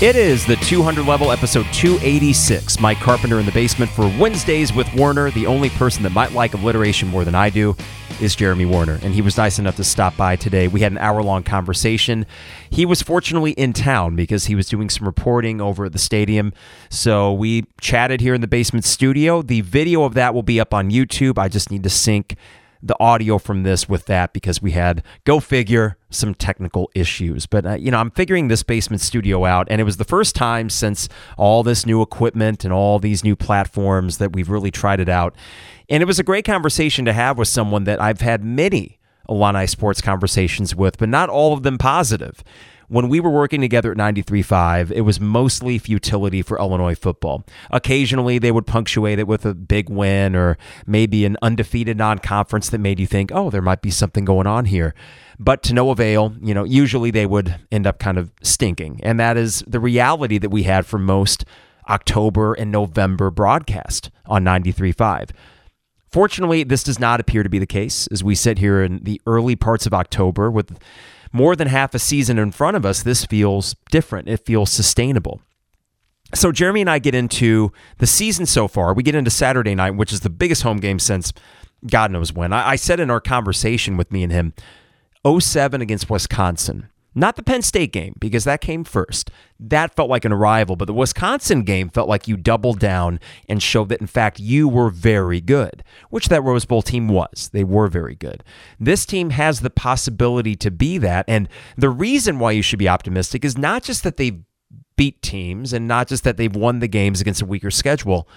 It is the 200 level episode 286. Mike Carpenter in the basement for Wednesdays with Werner. The only person that might like alliteration more than I do is Jeremy Werner, and he was nice enough to stop by today. We had an hour long conversation. He was fortunately in town because he was doing some reporting over at the stadium. So we chatted here in the basement studio. The video of that will be up on YouTube. I just need to sync the audio from this with that because we had go figure some technical issues. But uh, you know i'm figuring this basement studio out and it was the first time since all this new equipment and all these new platforms that we've really tried it out. And it was a great conversation to have with someone that i've had many illini sports conversations with but not all of them positive when we were working together at 93.5, it was mostly futility for Illinois football. Occasionally, they would punctuate it with a big win or maybe an undefeated non conference that made you think, oh, there might be something going on here. But to no avail, you know, usually they would end up kind of stinking. And that is the reality that we had for most October and November broadcast on 93.5. Fortunately, this does not appear to be the case as we sit here in the early parts of October with more than half a season in front of us, this feels different. It feels sustainable. So, Jeremy and I get into the season so far. We get into Saturday night, which is the biggest home game since God knows when. I, I said in our conversation with me and him 07 against Wisconsin. Not the Penn State game, because that came first. That felt like an arrival, but the Wisconsin game felt like you doubled down and showed that, in fact, you were very good, which that Rose Bowl team was. They were very good. This team has the possibility to be that. And the reason why you should be optimistic is not just that they've beat teams and not just that they've won the games against a weaker schedule,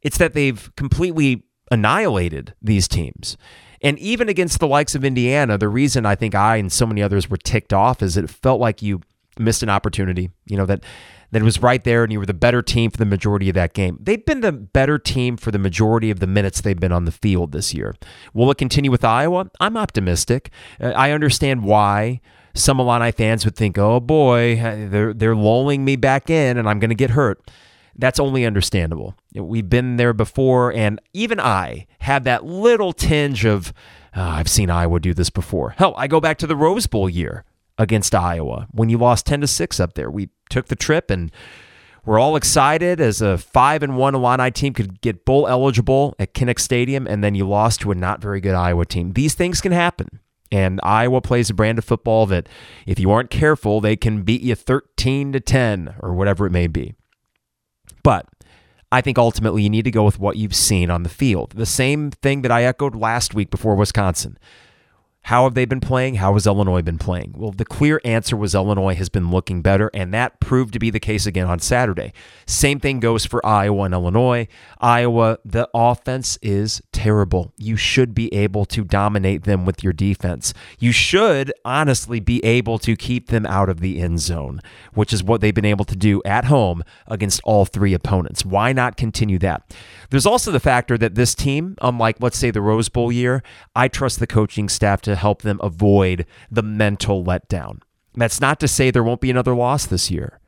it's that they've completely annihilated these teams. And even against the likes of Indiana, the reason I think I and so many others were ticked off is it felt like you missed an opportunity, you know, that that was right there and you were the better team for the majority of that game. They've been the better team for the majority of the minutes they've been on the field this year. Will it continue with Iowa? I'm optimistic. Uh, I understand why some Illini fans would think, "Oh boy, they're they're lulling me back in and I'm going to get hurt." That's only understandable. We've been there before, and even I had that little tinge of, oh, I've seen Iowa do this before. Hell, I go back to the Rose Bowl year against Iowa when you lost 10 to 6 up there. We took the trip and we're all excited as a 5 and 1 Illini team could get bowl eligible at Kinnick Stadium, and then you lost to a not very good Iowa team. These things can happen. And Iowa plays a brand of football that, if you aren't careful, they can beat you 13 to 10 or whatever it may be. But I think ultimately you need to go with what you've seen on the field. The same thing that I echoed last week before Wisconsin. How have they been playing? How has Illinois been playing? Well, the clear answer was Illinois has been looking better, and that proved to be the case again on Saturday. Same thing goes for Iowa and Illinois. Iowa, the offense is terrible. You should be able to dominate them with your defense. You should honestly be able to keep them out of the end zone, which is what they've been able to do at home against all three opponents. Why not continue that? There's also the factor that this team, unlike, let's say, the Rose Bowl year, I trust the coaching staff to help them avoid the mental letdown. That's not to say there won't be another loss this year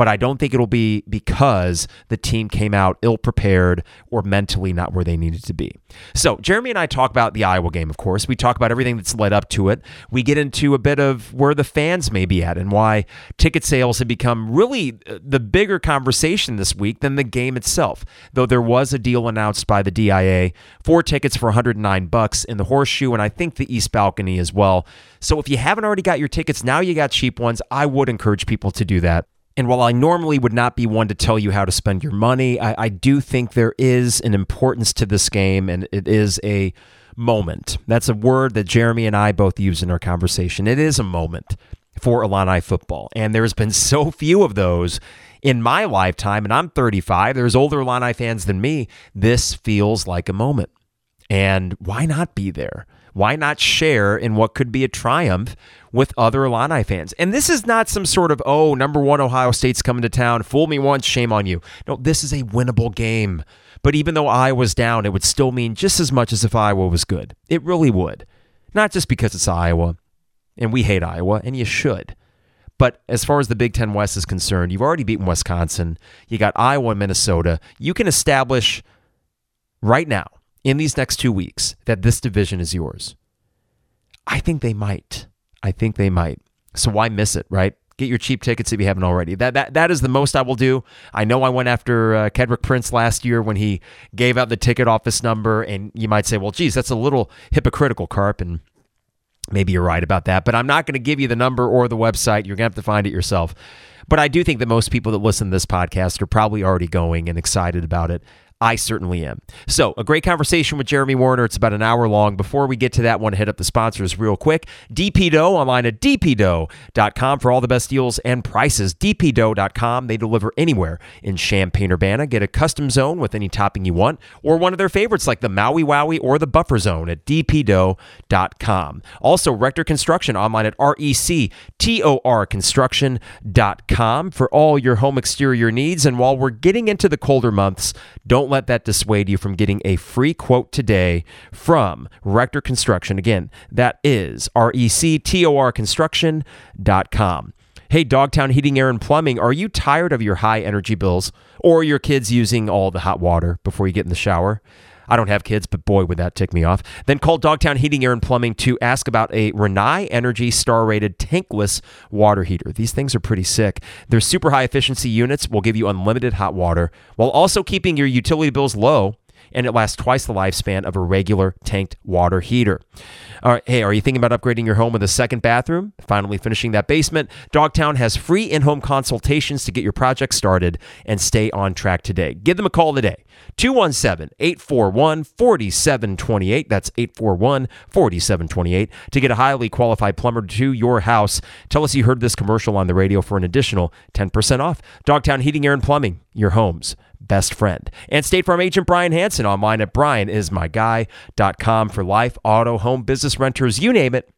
but I don't think it'll be because the team came out ill prepared or mentally not where they needed to be. So, Jeremy and I talk about the Iowa game, of course. We talk about everything that's led up to it. We get into a bit of where the fans may be at and why ticket sales have become really uh, the bigger conversation this week than the game itself. Though there was a deal announced by the DIA for tickets for 109 bucks in the horseshoe and I think the East Balcony as well. So if you haven't already got your tickets, now you got cheap ones. I would encourage people to do that. And while I normally would not be one to tell you how to spend your money, I, I, do think there is an importance to this game, and it is a moment. That's a word that Jeremy and I both use in our conversation. It is a moment for Illini football, and there's been so few of those in my lifetime, and I'm 35. There's older Illini fans than me. This feels like a moment, and why not be there? Why not share in what could be a triumph with other Illini fans? And this is not some sort of, oh, number one, Ohio State's coming to town. Fool me once, shame on you. No, this is a winnable game. But even though I was down, it would still mean just as much as if Iowa was good. It really would. Not just because it's Iowa, and we hate Iowa, and you should. But as far as the Big Ten West is concerned, you've already beaten Wisconsin. You got Iowa and Minnesota. You can establish right now in these next two weeks that this division is yours? I think they might. I think they might. So why miss it, right? Get your cheap tickets if you haven't already. That that that is the most I will do. I know I went after uh, Kedrick Prince last year when he gave out the ticket office number, and you might say, well, geez, that's a little hypocritical, Carp, and maybe you're right about that. But I'm not going to give you the number or the website. You're going to have to find it yourself. But I do think that most people that listen to this podcast are probably already going and excited about it. I certainly am. So, a great conversation with Jeremy Werner. It's about an hour long. Before we get to that, I want to hit up the sponsors real quick. DP Dough online at dpdough.com for all the best deals and prices. dpdough.com. They deliver anywhere in Champaign Urbana. Get a custom zone with any topping you want, or one of their favorites like the Maui Wowie or the Buffer Zone at dpdough.com. Also, Rector Construction online at rectorconstruction.com for all your home exterior needs. And while we're getting into the colder months, don't let that dissuade you from getting a free quote today from Rector Construction. Again, that is R E C T O R construction.com. Hey, Dogtown Heating, Air, and Plumbing, are you tired of your high energy bills or your kids using all the hot water before you get in the shower? I don't have kids, but boy, would that tick me off. Then call Dogtown Heating, Air, and Plumbing to ask about a Rinnai Energy star rated tankless water heater. These things are pretty sick. Their super high efficiency units will give you unlimited hot water while also keeping your utility bills low and it lasts twice the lifespan of a regular tanked water heater. All right, hey, are you thinking about upgrading your home with a second bathroom? Finally finishing that basement? Dogtown has free in home consultations to get your project started and stay on track today. Give them a call today. 217 841 4728. That's 841 4728 to get a highly qualified plumber to your house. Tell us you heard this commercial on the radio for an additional 10% off. Dogtown Heating, Air, and Plumbing, your home's best friend. And State Farm agent Brian Hanson online at brianismyguy.com for life, auto, home, business renters, you name it.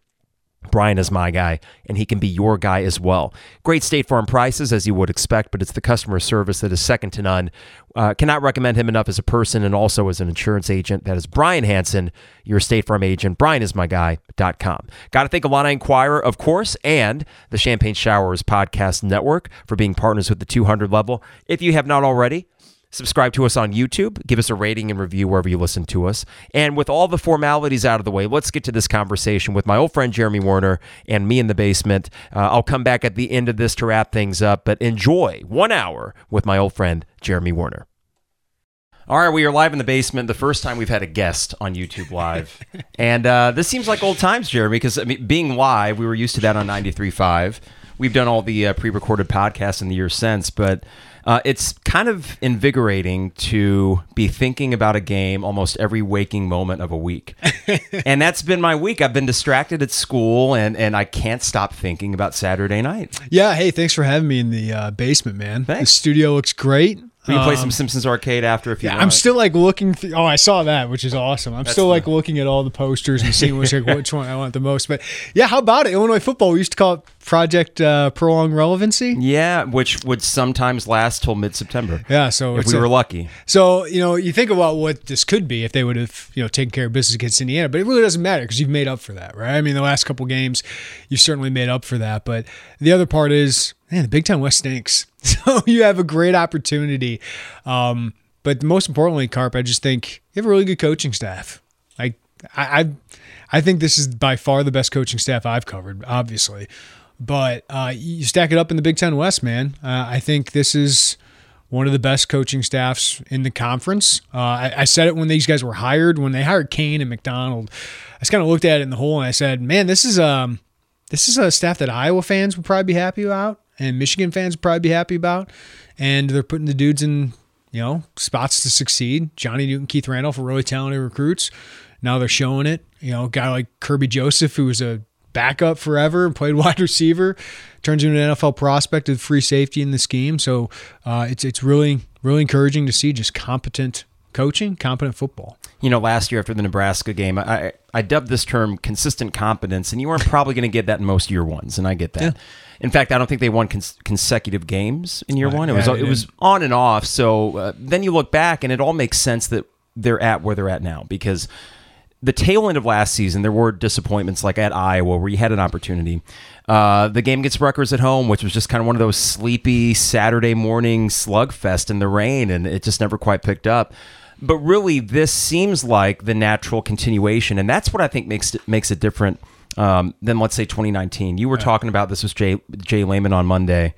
Brian is my guy, and he can be your guy as well. Great State Farm prices, as you would expect, but it's the customer service that is second to none. Uh, cannot recommend him enough as a person and also as an insurance agent. That is Brian Hanson, your State Farm agent. BrianIsMyGuy.com. Got to thank Illini Inquirer, of course, and the Champagne Showers Podcast Network for being partners with the 200 level. If you have not already, Subscribe to us on YouTube. Give us a rating and review wherever you listen to us. And with all the formalities out of the way, let's get to this conversation with my old friend Jeremy Werner and me in the basement. Uh, I'll come back at the end of this to wrap things up, but enjoy one hour with my old friend Jeremy Werner. All right, we are live in the basement. The first time we've had a guest on YouTube Live, and uh, this seems like old times, Jeremy. Because I mean, being live, we were used to that on 93.5. We've done all the uh, pre-recorded podcasts in the years since, but uh, it's kind of invigorating to be thinking about a game almost every waking moment of a week. and that's been my week. I've been distracted at school and, and I can't stop thinking about Saturday night. Yeah. Hey, thanks for having me in the uh, basement, man. Thanks. The studio looks great. We can play some Simpsons Arcade after if you Um, Yeah, want. I'm still like looking. Th- oh, I saw that, which is awesome. I'm still like looking at all the posters and seeing which like, which one I want the most. But yeah, how about it? Illinois football. We used to call it Project uh, Prolonged Relevancy. Yeah, which would sometimes last till mid September. Yeah, so If we a- were lucky. So you know, you think about what this could be if they would have you know taken care of business against Indiana, but it really doesn't matter because you've made up for that, right? I mean, the last couple games, you've certainly made up for that. But the other part is, man, the Big Ten West stinks, so you have a great opportunity. Um, but most importantly, Carp, I just think you have a really good coaching staff. Like I, I, I think this is by far the best coaching staff I've covered, obviously. But uh, you stack it up in the Big Ten West, man. Uh, I think this is one of the best coaching staffs in the conference. Uh, I, I said it when these guys were hired. When they hired Kane and McDonald, I just kind of looked at it in the hole and I said, "Man, this is um, this is a staff that Iowa fans would probably be happy about, and Michigan fans would probably be happy about, and they're putting the dudes in you know spots to succeed. Johnny Newton, Keith Randolph are really talented recruits. Now they're showing it. You know, a guy like Kerby Joseph, who was a backup forever and played wide receiver, turns into an NFL prospect with free safety in the scheme. So uh, it's it's really really encouraging to see just competent coaching, competent football. You know, last year after the Nebraska game, I I dubbed this term consistent competence, and you weren't probably going to get that in most year ones, and I get that. In fact, I don't think they won cons- consecutive games in year Right. one. It was Yeah, they it was on and off. So uh, then you look back, and it all makes sense that they're at where they're at now because the tail end of last season, there were disappointments like at Iowa where you had an opportunity. Uh, the game gets Rutgers at home, which was just kind of one of those sleepy Saturday morning slugfest in the rain, and it just never quite picked up. But really, this seems like the natural continuation, and that's what I think makes it makes it different um, than let's say 2019. You were talking about this with Jay Jay Lehman on Monday,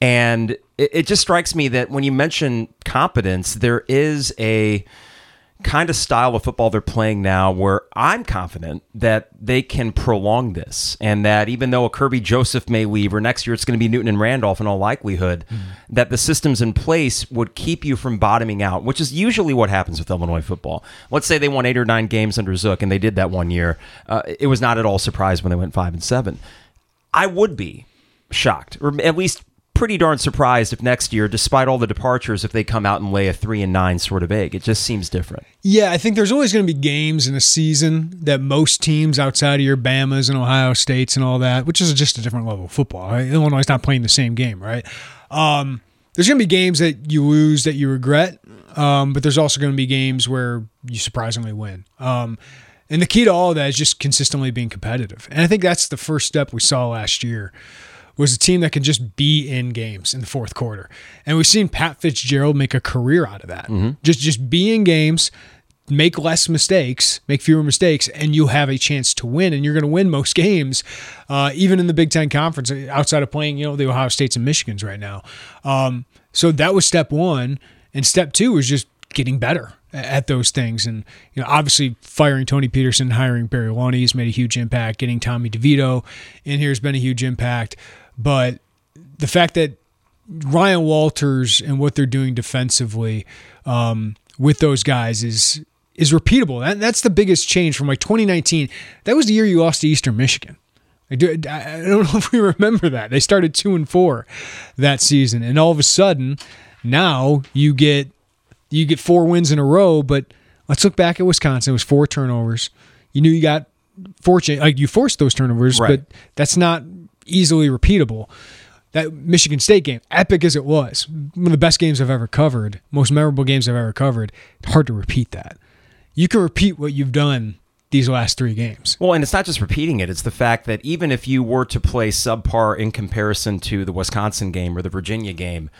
and it, it just strikes me that when you mention competence, there is a kind of style of football they're playing now where I'm confident that they can prolong this and that even though a Kerby Joseph may leave or next year it's going to be Newton and Randolph in all likelihood, mm-hmm. that the systems in place would keep you from bottoming out, which is usually what happens with Illinois football. Let's say they won eight or nine games under Zook and they did that one year. Uh, it was not at all surprised when they went five and seven. I would be shocked, or at least pretty darn surprised if next year, despite all the departures, if they come out and lay a three and nine sort of egg. It just seems different. Yeah, I think there's always going to be games in a season that most teams outside of your Bamas and Ohio States and all that, which is just a different level of football. Right? Illinois is not playing the same game, right? Um, there's going to be games that you lose that you regret, um, but there's also going to be games where you surprisingly win. Um, and the key to all of that is just consistently being competitive. And I think that's the first step we saw last year was a team that could just be in games in the fourth quarter. And we've seen Pat Fitzgerald make a career out of that. Mm-hmm. Just just be in games, make less mistakes, make fewer mistakes, and you have a chance to win. And you're going to win most games, uh, even in the Big Ten Conference, outside of playing, you know, the Ohio States and Michigans right now. Um, so that was step one. And step two was just getting better at those things. And you know, obviously, firing Tony Petersen, hiring Barry Lunney has made a huge impact. Getting Tommy DeVito in here has been a huge impact. But the fact that Ryan Walters and what they're doing defensively um, with those guys is is repeatable. That, that's the biggest change from like 2019. That was the year you lost to Eastern Michigan. I, do, I don't know if we remember that. They started two and four that season, and all of a sudden, now you get you get four wins in a row. But let's look back at Wisconsin. It was four turnovers. You knew you got fortunate, like you forced those turnovers, right. but that's not easily repeatable. That Michigan State game, epic as it was, one of the best games I've ever covered, most memorable games I've ever covered. Hard to repeat that. You can repeat what you've done these last three games. Well, and it's not just repeating it, it's the fact that even if you were to play subpar in comparison to the Wisconsin game or the Virginia game,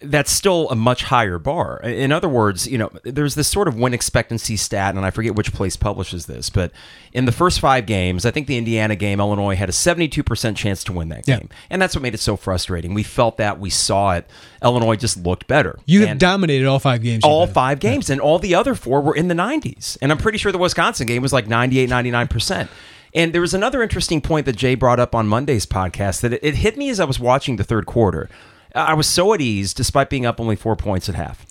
that's still a much higher bar. In other words, you know, there's this sort of win expectancy stat, and I forget which place publishes this, but in the first five games, I think the Indiana game, Illinois had a 72% chance to win that game. And that's what made it so frustrating. We felt that, we saw it. Illinois just looked better. You and have dominated all five games. All five games, yeah. and all the other four were in the 90s. And I'm pretty sure the Wisconsin game was like 98, 99%. And there was another interesting point that Jay brought up on Monday's podcast that it, it hit me as I was watching the third quarter. I was so at ease despite being up only four points at half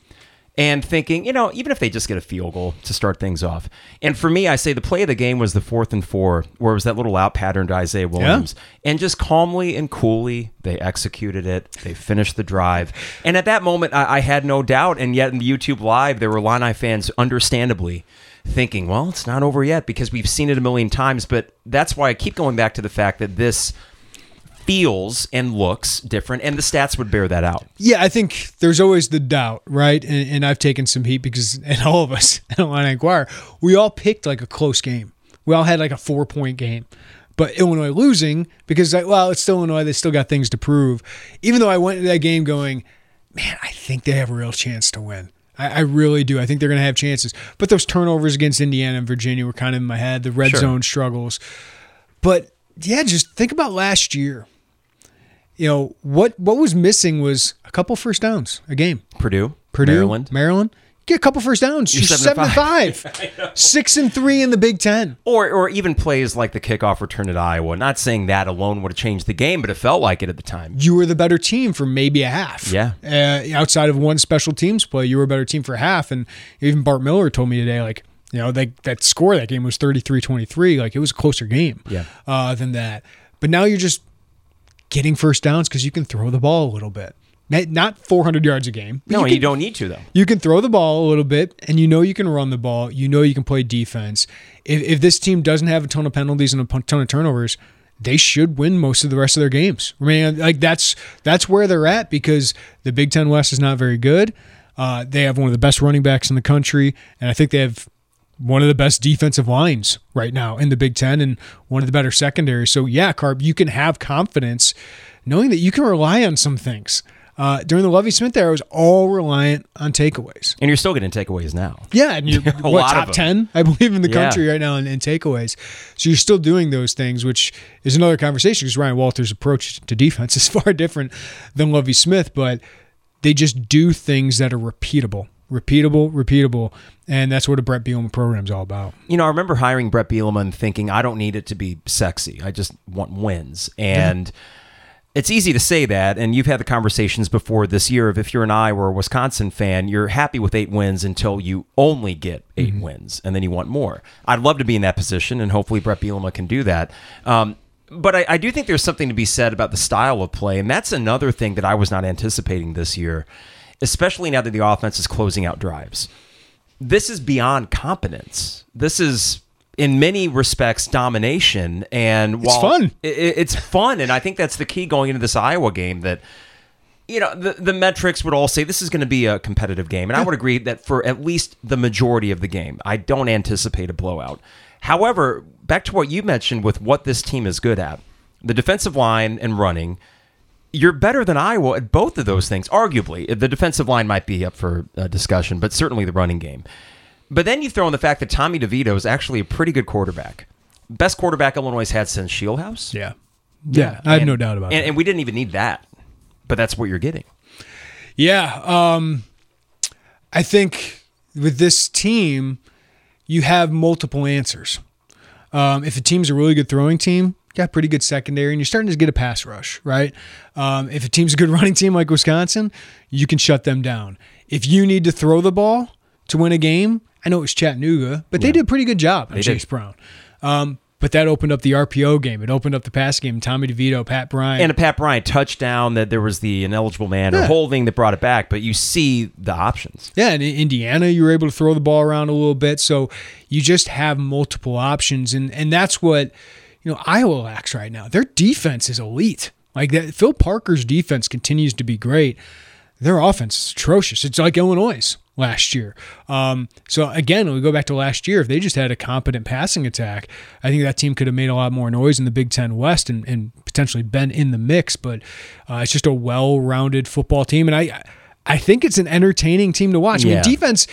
and thinking, you know, even if they just get a field goal to start things off. And for me, I say the play of the game was the fourth and four, where it was that little out pattern to Isaiah Williams. Yeah. And just calmly and coolly, they executed it. They finished the drive. And at that moment, I, I had no doubt. And yet in the YouTube Live, there were Illini fans, understandably, thinking, well, it's not over yet because we've seen it a million times. But that's why I keep going back to the fact that this feels and looks different, and the stats would bear that out. Yeah, I think there's always the doubt, right? And, and I've taken some heat because, and all of us at Illini Inquirer, we all picked like a close game. We all had like a four point game. But Illinois losing because, like, well, it's still Illinois. They still got things to prove. Even though I went into that game going, man, I think they have a real chance to win. I, I really do. I think they're going to have chances. But those turnovers against Indiana and Virginia were kind of in my head. The red sure. zone struggles. But yeah, just think about last year you know what what was missing was a couple first downs a game. Purdue, Purdue, Maryland, Maryland. Get a couple first downs. You're, You're seven, five. five. Six and three in the Big Ten. Or or even plays like the kickoff return at Iowa. Not saying that alone would have changed the game, but it felt like it at the time. You were the better team for maybe a half. Yeah. Uh, outside of one special teams play, you were a better team for half. And even Bart Miller told me today, like, you know, that, that score that game was 33 23. Like, it was a closer game yeah. uh, than that. But now you're just getting first downs because you can throw the ball a little bit. Not 400 yards a game. No, you, can, you, don't need to though. You can throw the ball a little bit, and you know you can run the ball. You know you can play defense. If, if this team doesn't have a ton of penalties and a ton of turnovers, they should win most of the rest of their games. I mean, like that's that's where they're at because the Big Ten West is not very good. Uh, they have one of the best running backs in the country, and I think they have one of the best defensive lines right now in the Big Ten and one of the better secondaries. So yeah, Carp, you can have confidence knowing that you can rely on some things. Uh, during the Lovie Smith era, it was all reliant on takeaways. And you're still getting takeaways now. Yeah, and you're A what, lot of top them. ten, I believe, in the Yeah. country right now in, in takeaways. So you're still doing those things, which is another conversation because Ryan Walters' approach to defense is far different than Lovie Smith, but they just do things that are repeatable, repeatable, repeatable, and that's what a Brett Bielema program is all about. You know, I remember hiring Brett Bielema and thinking, I don't need it to be sexy. I just want wins. And it's easy to say that. And you've had the conversations before this year of if you're an Iowa or a Wisconsin fan, you're happy with eight wins until you only get 8 wins and then you want more. I'd love to be in that position, and hopefully Brett Bielema can do that. Um, but I, I do think there's something to be said about the style of play. And that's another thing that I was not anticipating this year, especially now that the offense is closing out drives this is beyond competence. This is in many respects domination and while fun. i- i- it's fun and I think that's the key going into this Iowa game that you know the the metrics would all say this is going to be a competitive game and I would agree that for at least the majority of the game I don't anticipate a blowout. However, back to what you mentioned with what this team is good at. The defensive line and running you're better than Iowa at both of those things, arguably. The defensive line might be up for uh, discussion, but certainly the running game. But then you throw in the fact that Tommy DeVito is actually a pretty good quarterback. Best quarterback Illinois has had since Scheelhaase. Yeah, yeah, I have And- no doubt about and, that. And we didn't even need that, but that's what you're getting. Yeah, um, I think with this team, you have multiple answers. Um, if a team's a really good throwing team, you got pretty good secondary, and you're starting to get a pass rush, right? Um, if a team's a good running team like Wisconsin, you can shut them down. If you need to throw the ball to win a game, I know it was Chattanooga, but they did a pretty good job on They Chase did. Brown. Um, but that opened up the RPO game. It opened up the pass game. Tommy DeVito, Pat Bryant. And a Pat Bryant touchdown that there was the ineligible man or Yeah. holding that brought it back, but you see the options. Yeah, and in Indiana, you were able to throw the ball around a little bit, so you just have multiple options, and and that's what you know Iowa lacks right now. Their defense is elite. Like that, Phil Parker's defense continues to be great. Their offense is atrocious. It's like Illinois last year. Um, so again, we go back to last year. If they just had a competent passing attack, I think that team could have made a lot more noise in the Big Ten West and, and potentially been in the mix. But uh, it's just a well-rounded football team, and I I think it's an entertaining team to watch. I mean, defense.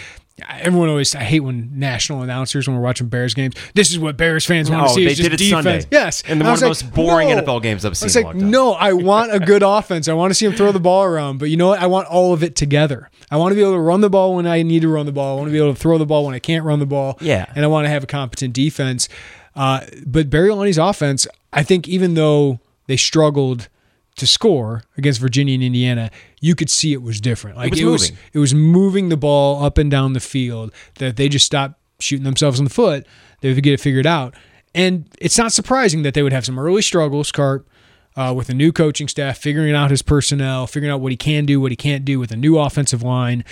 Everyone always. I hate when national announcers when we're watching Bears games. This is what Bears fans want No, to see. Oh, they is just did it defense. Sunday. Yes, And I one of the like, most boring no. NFL games I've I seen was like, no, I want a good offense. I want to see him throw the ball around. But you know what? I want all of it together. I want to be able to run the ball when I need to run the ball. I want to be able to throw the ball when I can't run the ball. Yeah. And I want to have a competent defense. Uh, but Barry Lunney's offense, I think, even though they struggled to score against Virginia and Indiana, you could see it was different. Like was it was, moving. it was moving the ball up and down the field. That they just stopped shooting themselves in the foot, they would get it figured out. And it's not surprising that they would have some early struggles, Carp, uh, with a new coaching staff, figuring out his personnel, figuring out what he can do, what he can't do with a new offensive line.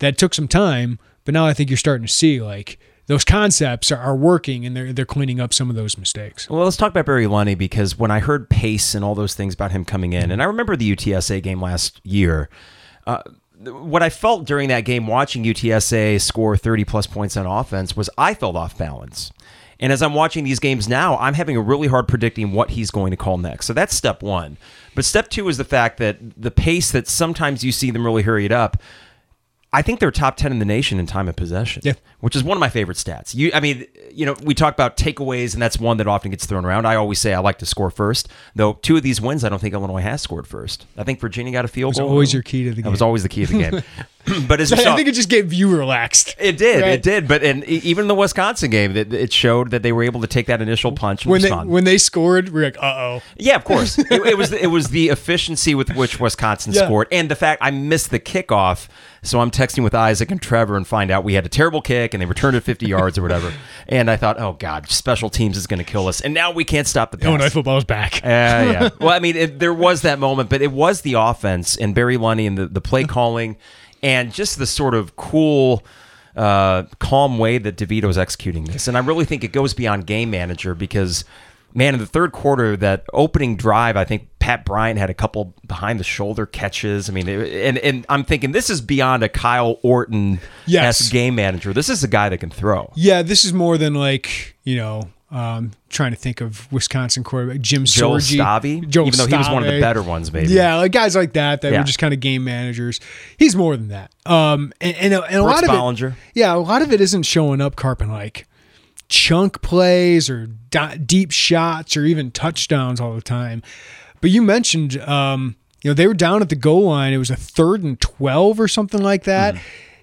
That took some time, but now I think you're starting to see like those concepts are, are working and they're they're cleaning up some of those mistakes. Well, let's talk about Barry Lunney because when I heard pace and all those things about him coming in, and I remember the UTSA game last year, uh, what I felt during that game watching UTSA score 30 plus points on offense was I felt off balance. And as I'm watching these games now, I'm having a really hard predicting what he's going to call next. So that's step one. But step two is the fact that the pace that sometimes you see them really hurry it up. I think they're top 10 in the nation in time of possession, Yeah. which is one of my favorite stats. You, I mean, you know, we talk about takeaways, and that's one that often gets thrown around. I always say I like to score first, though two of these wins, I don't think Illinois has scored first. I think Virginia got a field goal. always your key to the That game. was always the key to the game. but as you I think it just gave you relaxed. it did, Right. it did. But in, e- even the Wisconsin game, it, it showed that they were able to take that initial punch When they when they scored, we are like, uh oh. Yeah, of course. it, it was it was the efficiency with which Wisconsin Yeah. scored, and the fact I missed the kickoff. So I'm texting with Isaac and Trevor and find out we had a terrible kick and they returned it 50 yards or whatever. And I thought, oh god, special teams is going to kill us, and now we can't stop the pass. Illinois football is back. Uh, yeah. Well, I mean, it, there was that moment, but it was the offense and Barry Lunney and the, the play calling and just the sort of cool, uh, calm way that DeVito is executing this. And I really think it goes beyond game manager because, man, in the third quarter, that opening drive, I think Pat Bryant had a couple behind the shoulder catches. I mean, it, and, and I'm thinking this is beyond a Kyle Orton Yes. game manager. This is a guy that can throw. Yeah, this is more than like you know Um, trying to think of Wisconsin quarterback Jim Joel Sorgi, Stave, Joel even though he was one of the better ones, maybe. Yeah, like guys like that that Yeah. were just kind of game managers. He's more than that. Um, and, and, a- and a lot of Bollinger. it, yeah, a lot of it isn't showing up, Carpin, like chunk plays or deep shots or even touchdowns all the time. But you mentioned, um, you know, they were down at the goal line. It was a third and twelve or something like that.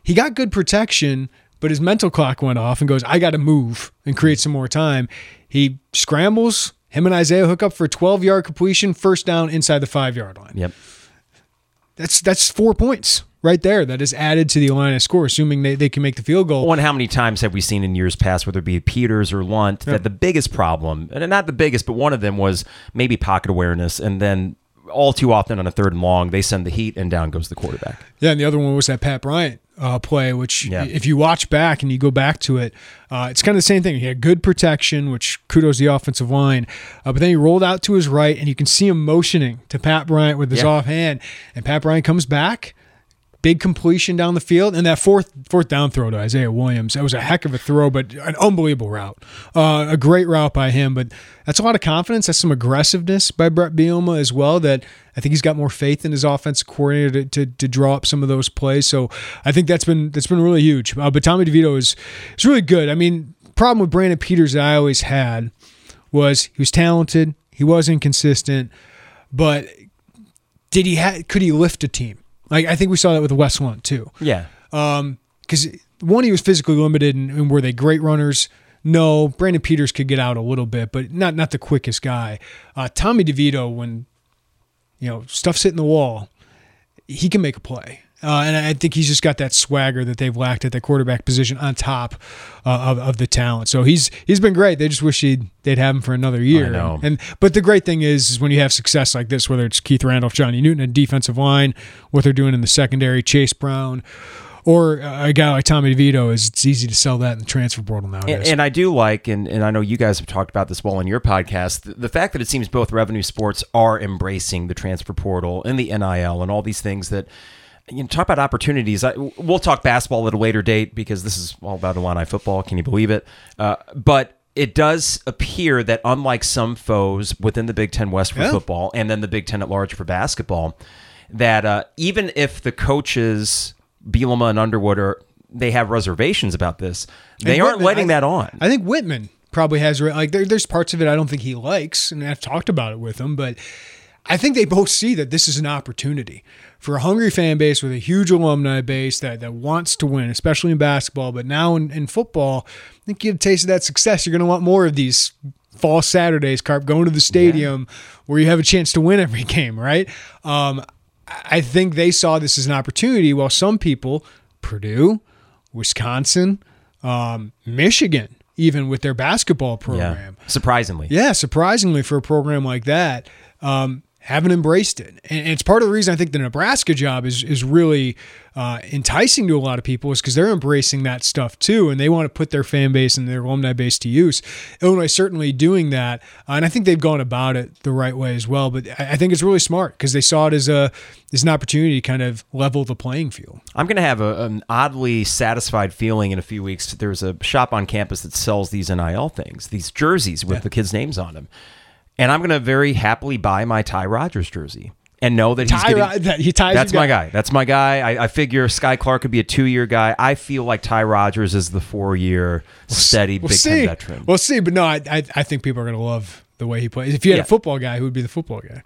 He got good protection, but his mental clock went off and goes, "I got to move and create some more time." He scrambles. Him and Isaiah hook up for a 12 yard completion, first down inside the five yard line. Yep. That's that's four points right there. That is added to the line of score, assuming they, they can make the field goal. Well, and how many times have we seen in years past, whether it be Peters or Lunt, that the biggest problem, and not the biggest, but one of them was maybe pocket awareness, and then all too often on a third and long, they send the heat, and down goes the quarterback. Yeah, and the other one was that Pat Bryant uh, play, which Yeah. if you watch back and you go back to it, uh, it's kind of the same thing. He had good protection, which kudos the offensive line, uh, but then he rolled out to his right, and you can see him motioning to Pat Bryant with his Yeah. offhand, and Pat Bryant comes back. Big completion down the field, and that fourth fourth down throw to Isaiah Williams. That was a heck of a throw, but an unbelievable route. Uh, a great route by him, but that's a lot of confidence. That's some aggressiveness by Brett Bielema as well. That I think he's got more faith in his offensive coordinator to, to, to draw up some of those plays. So I think that's been that's been really huge. Uh, but Tommy DeVito is is really good. I mean, problem with Brandon Peters that I always had was he was talented, he was inconsistent, but did he ha- could he lift a team? Like I think we saw that with Wes Lunt too Yeah. because one, he was physically limited, and, and were they great runners? No, Brandon Peters could get out a little bit, but not not the quickest guy. Uh, Tommy DeVito, when you know stuff's hitting the wall, he can make a play. Uh, and I think he's just got that swagger that they've lacked at the quarterback position on top uh, of, of the talent. So he's he's been great. They just wish he'd, they'd have him for another year. know. And but the great thing is, is when you have success like this, whether it's Keith Randolph, Johnny Newton, and defensive line, what they're doing in the secondary, Chase Brown, or a guy like Tommy DeVito, is it's easy to sell that in the transfer portal nowadays. And, and I do like, and, and I know you guys have talked about this well in your podcast, the, the fact that it seems both revenue sports are embracing the transfer portal and the NIL and all these things that, you know, talk about opportunities. I, we'll talk basketball at a later date because this is all about Illini football. Can you believe it? Uh, but it does appear that unlike some foes within the Big Ten West for Yeah. football and then the Big Ten at large for basketball, that uh, even if the coaches, Bielema and Underwood, are they have reservations about this, they And aren't Whitman, letting I- that on. I think Whitman probably has like there, there's parts of it I don't think he likes, and I've talked about it with him, but I think they both see that this is an opportunity for a hungry fan base with a huge alumni base that that wants to win, especially in basketball, but now in, in football, I think you get a taste of that success. You're going to want more of these fall Saturdays, Carp, going to the stadium where you have a chance to win every game, right? Um, I I think they saw this as an opportunity, while some people, Purdue, Wisconsin, um, Michigan, even with their basketball program, Surprisingly. yeah, surprisingly for a program like that, um, haven't embraced it, and it's part of the reason I think the Nebraska job is is really uh, enticing to a lot of people is because they're embracing that stuff too, and they want to put their fan base and their alumni base to use. Illinois certainly doing that, uh, and I think they've gone about it the right way as well. But I I think it's really smart because they saw it as a as an opportunity to kind of level the playing field. I'm going to have a, an oddly satisfied feeling in a few weeks. There's a shop on campus that sells these NIL things, these jerseys with the kids' names on them. And I'm going to very happily buy my Ty Rodgers jersey and know that he's Ty getting, that- he ties that's my guy. That's my guy. I, I figure Skyy Clark could be a two year guy. I feel like Ty Rodgers is the four year steady We'll Big see. Ten veteran. We'll see, but no, I, I I think people are going to love the way he plays. If you had Yeah. a football guy, who would be the football guy?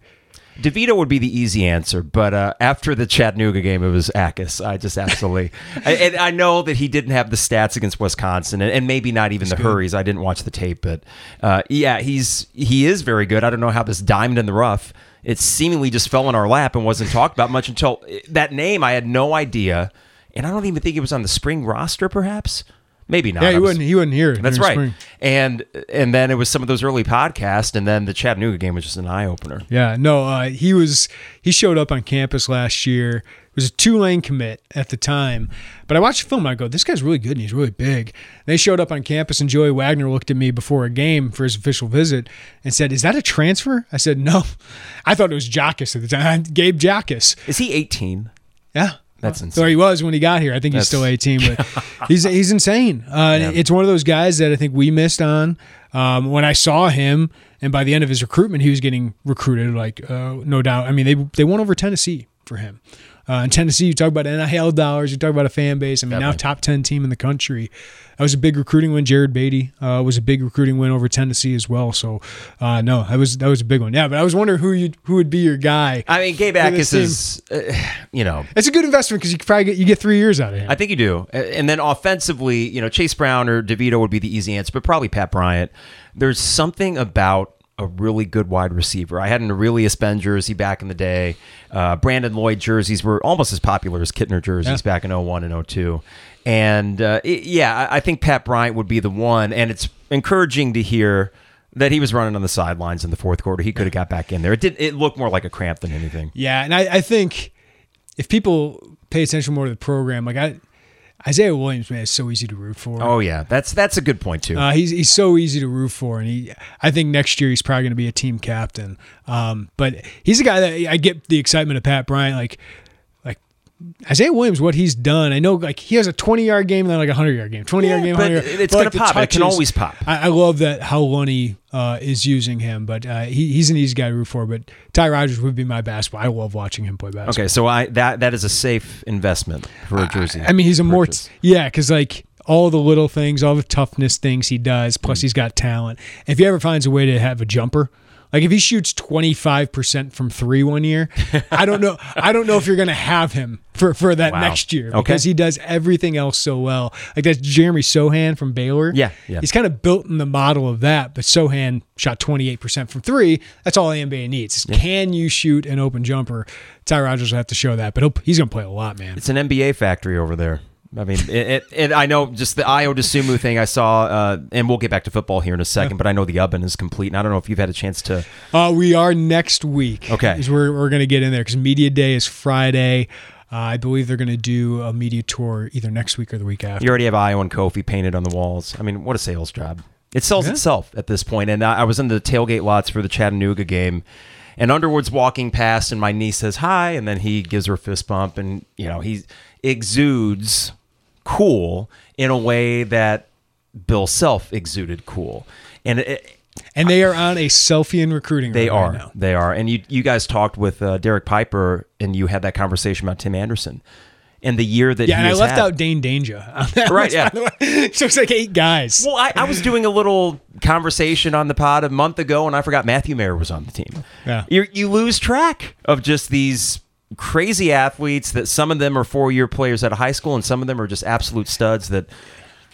DeVito would be the easy answer, but uh, after the Chattanooga game, it was Akis. I just absolutely, I- and I know that he didn't have the stats against Wisconsin, and, and maybe not even the hurries. I didn't watch the tape, but uh, yeah, he's he is very good. I don't know how this diamond in the rough. It seemingly just fell in our lap and wasn't talked about much until that name. I had no idea, and I don't even think it was on the spring roster. Perhaps, maybe not. Yeah, he was- wouldn't. He wouldn't hear. That's right. spring. And and then it was some of those early podcasts, and then the Chattanooga game was just an eye opener. Yeah, no, uh, he was. He showed up on campus last year. It was a Tulane commit at the time, but I watched the film. and I go, this guy's really good and he's really big. They showed up on campus, and Joey Wagner looked at me before a game for his official visit and said, "Is that a transfer?" I said, "No." I thought it was Jacas at the time, Gabe Jacas. Is he 18? Yeah, That's Or he was when he got here. I think he's That's- still 18, but he's he's insane. Uh, Yeah. It's one of those guys that I think we missed on. Um, when I saw him, and by the end of his recruitment, he was getting recruited. Like uh, no doubt. I mean, they they won over Tennessee for him. Uh, in Tennessee, you talk about NIL dollars, you talk about a fan base. I mean, now top ten team in the country. That was a big recruiting win. Jared Beatty uh, was a big recruiting win over Tennessee as well. So, uh, no, that was that was a big one. Yeah, but I was wondering who you who would be your guy. I mean, Gabe this is, uh, you know, It's a good investment because you could probably get you get three years out of him. I think you do. And then offensively, you know, Chase Brown or DeVito would be the easy answer, but probably Pat Bryant. There's something about a really good wide receiver. I had an Arrelious Benn jersey back in the day. Uh, Brandon Lloyd jerseys were almost as popular as Kittner jerseys Yeah. back in 01 and 02. And uh, it- yeah, I I think Pat Bryant would be the one. And it's encouraging to hear that he was running on the sidelines in the fourth quarter. He could have got back in there. It did. It looked more like a cramp than anything. Yeah, and I, I think if people pay attention more to the program, like I, Isaiah Williams, man, is so easy to root for. Oh yeah, that's that's a good point too. Uh, he's he's so easy to root for, and he I think next year he's probably going to be a team captain. Um, but he's a guy that I get the excitement of Pat Bryant, like like Isaiah Williams, what he's done. I know like he has a twenty yard game and then like a hundred yard game, twenty yard game, but 100 yard. it's gonna like, the pop. It can always pop. I, I love that how Lunney uh, is using him, but uh, he, he's an easy guy to root for. But Ty Rodgers would be my basketball. I love watching him play basketball. Okay, so I that that is a safe investment for a jersey. I mean, he's a more yeah, because like all the little things, all the toughness things he does. Mm. Plus, he's got talent. If he ever finds a way to have a jumper, like if he shoots twenty five percent from three one year, I don't know. I don't know if you're gonna have him for for that Wow. next year Okay. because he does everything else so well. Like that's Jeremy Sochan from Baylor. Yeah, yeah. He's kind of built in the model of that, but Sochan shot 28% from three. That's all the NBA needs. is Can you shoot an open jumper? Ty Rogers will have to show that, but he'll, he's going to play a lot, man. It's an NBA factory over there. I mean, it, it, and I know just the Ayo Dosunmu thing I saw, uh, and we'll get back to football here in a second, but I know the oven is complete, and I don't know if you've had a chance to. Uh, we are next week. Okay. Is where we're going to get in there because media day is Friday. Uh, I believe they're going to do a media tour either next week or the week after. You already have Ayo and Kofi painted on the walls. I mean, what a sales job. It sells Yeah. itself at this point. And I, I was in the tailgate lots for the Chattanooga game, and Underwood's walking past, and my niece says hi, and then he gives her a fist bump, and you know he exudes cool in a way that Bill Self exuded cool, and it, and they are on a selfie and recruiting. They are. Right now. They are. And you you guys talked with uh, Derek Piper and you had that conversation about Tim Anderson and the year that Yeah, and I left had. out Dane Danger. Right, yeah. by the way. So it's like eight guys. Well, I, I was doing a little conversation on the pod a month ago, and I forgot Matthew Mayer was on the team. Yeah. you you lose track of just these crazy athletes that some of them are four year players at a high school, and some of them are just absolute studs that,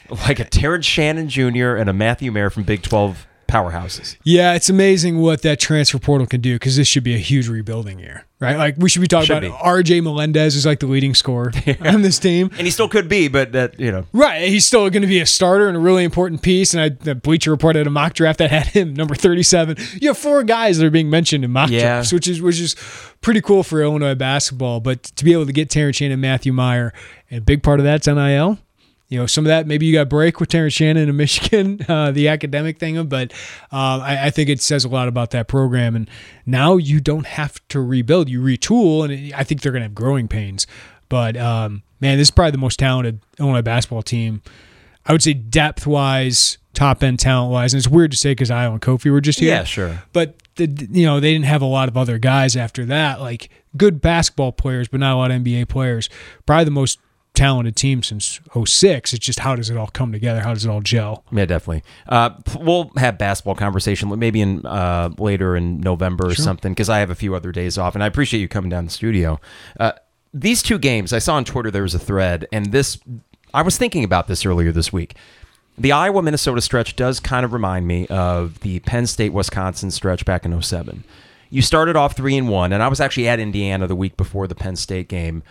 like a Terrence Shannon Jr. and a Matthew Mayer from Big Twelve powerhouses. Yeah, it's amazing what that transfer portal can do because this should be a huge rebuilding year, right? Like we should be talking Should about be. RJ Melendez is like the leading scorer on this team. And he still could be, but that you know. Right, he's still going to be a starter and a really important piece. And I, the Bleacher Report had a mock draft that had him number thirty-seven. You have four guys that are being mentioned in mock Yeah. drafts, which is which is pretty cool for Illinois basketball. But to be able to get Terrence and Matthew Mayer, and a big part of that's NIL. You know, some of that maybe you got break with Terrence Shannon in Michigan, uh, the academic thing, but uh, I, I think it says a lot about that program. And now you don't have to rebuild; you retool, and I think they're going to have growing pains. But um, man, this is probably the most talented Illinois basketball team. I would say depth wise, top end talent wise, and it's weird to say because Ayo and Kofi were just here. Yeah, sure. But the, you know they didn't have a lot of other guys after that, like good basketball players, but not a lot of NBA players. Probably the most talented team since 06. It's just how does it all come together? How does it all gel? Yeah, definitely. Uh, we'll have basketball conversation maybe in uh, later in November or something because I have a few other days off, and I appreciate you coming down the studio. Uh, these two games, I saw on Twitter there was a thread, and this I was thinking about this earlier this week. The Iowa Minnesota stretch does kind of remind me of the Penn State Wisconsin stretch back in 07. You started off three and one, and I was actually at Indiana the week before the Penn State game.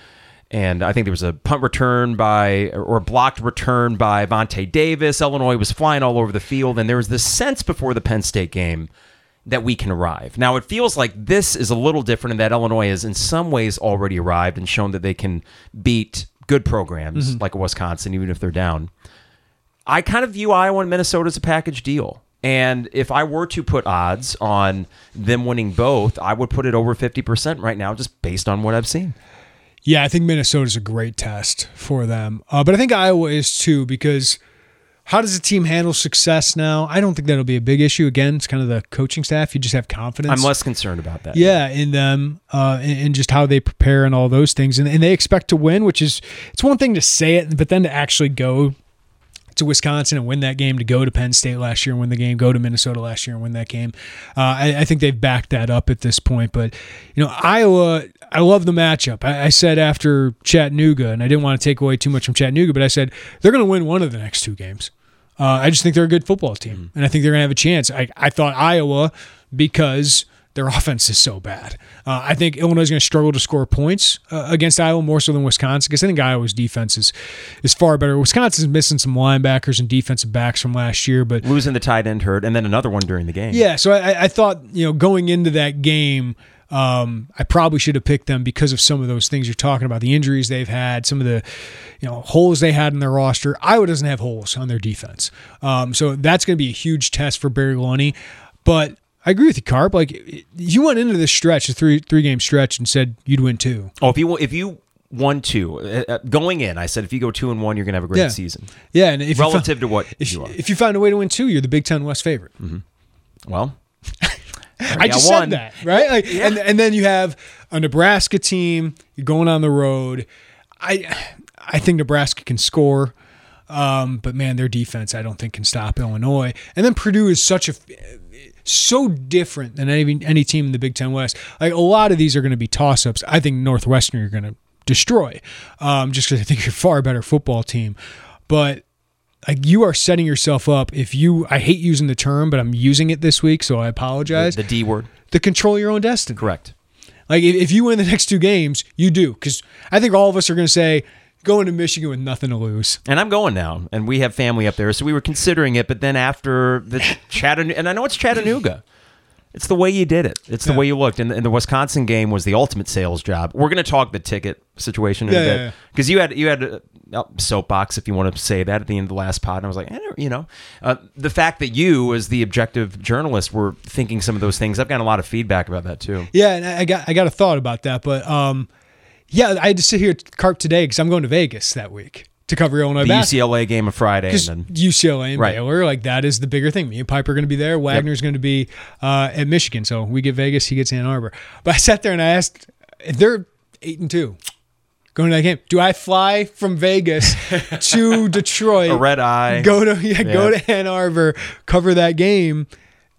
And I think there was a punt return by, or blocked return by Vontae Davis. Illinois was flying all over the field. And there was this sense before the Penn State game that we can arrive. Now, it feels like this is a little different in that Illinois has, in some ways, already arrived and shown that they can beat good programs mm-hmm. like Wisconsin, even if they're down. I kind of view Iowa and Minnesota as a package deal. And if I were to put odds on them winning both, I would put it over 50% right now, just based on what I've seen. Yeah, I think Minnesota's a great test for them. Uh, but I think Iowa is too because how does the team handle success now? I don't think that'll be a big issue. Again, it's kind of the coaching staff. You just have confidence. I'm less concerned about that. Yeah, in them uh, and, just how they prepare and all those things. And, and they expect to win, which is it's one thing to say it, but then to actually go to Wisconsin and win that game, to go to Penn State last year and win the game, go to Minnesota last year and win that game. Uh, I, I, think they've backed that up at this point. But, you know, Iowa, I love the matchup. I, I, said after Chattanooga, and I didn't want to take away too much from Chattanooga, but I said they're going to win one of the next two games. Uh, I just think they're a good football team, mm-hmm. and I think they're going to have a chance. I, I thought Iowa because their offense is so bad. Uh, I think Illinois is going to struggle to score points uh, against Iowa more so than Wisconsin because I think Iowa's defense is, is far better. Wisconsin's missing some linebackers and defensive backs from last year, but losing the tight end hurt and then another one during the game. Yeah, so I, I thought you know going into that game. Um, I probably should have picked them because of some of those things you're talking about, the injuries they've had, some of the you know holes they had in their roster. Iowa doesn't have holes on their defense, um, so that's going to be a huge test for Barry Lunney. But I agree with you, Carp. Like you went into this stretch, a three three game stretch, and said you'd win two. Oh, if you if you won two uh, uh, going in, I said if you go two and one, you're gonna have a great yeah. season. Yeah, and if relative you to what if you, if you find a way to win two, you're the Big Ten West favorite. Mm-hmm. Well. I just one. said that, right? Like, yeah. and and then you have a Nebraska team. Going on the road. I I think Nebraska can score. Um, but man, their defense I don't think can stop Illinois. And then Purdue is such a so different than any any team in the Big Ten West. Like a lot of these are going to be toss ups. I think Northwestern you're going to destroy, um, just because I think you're a far better football team. But like you are setting yourself up if you I hate using the term, but I'm using it this week, so I apologize. The, the D word. To control your own destiny. Correct. Like if you win the next two games, you do because I think all of us are going to say going to Michigan with nothing to lose. And I'm going now, and we have family up there, so we were considering it. But then after the Chattanooga, and I know it's Chattanooga. It's the way you did it. It's the yeah. way you looked. And the, and the, Wisconsin game was the ultimate sales job. We're going to talk the ticket situation in yeah, a bit because yeah, you had you had a, soapbox if you want to say that at the end of the last pod. And I was like, eh, you know, uh, the fact that you as the objective journalist were thinking some of those things, I've gotten a lot of feedback about that too. Yeah, and I got I got a thought about that, but um, yeah, I had to sit here carp today because I'm going to Vegas that week to cover Illinois the basketball. UCLA game of Friday, and then UCLA and right. Baylor, like that is the bigger thing. Me and Piper are going to be there. Wagner's yep. going to be uh, at Michigan, so we get Vegas, he gets Ann Arbor. But I sat there and I asked, if they're eight and two, going to that game, do I fly from Vegas to Detroit, a red eye, go to yeah, yeah, go to Ann Arbor, cover that game?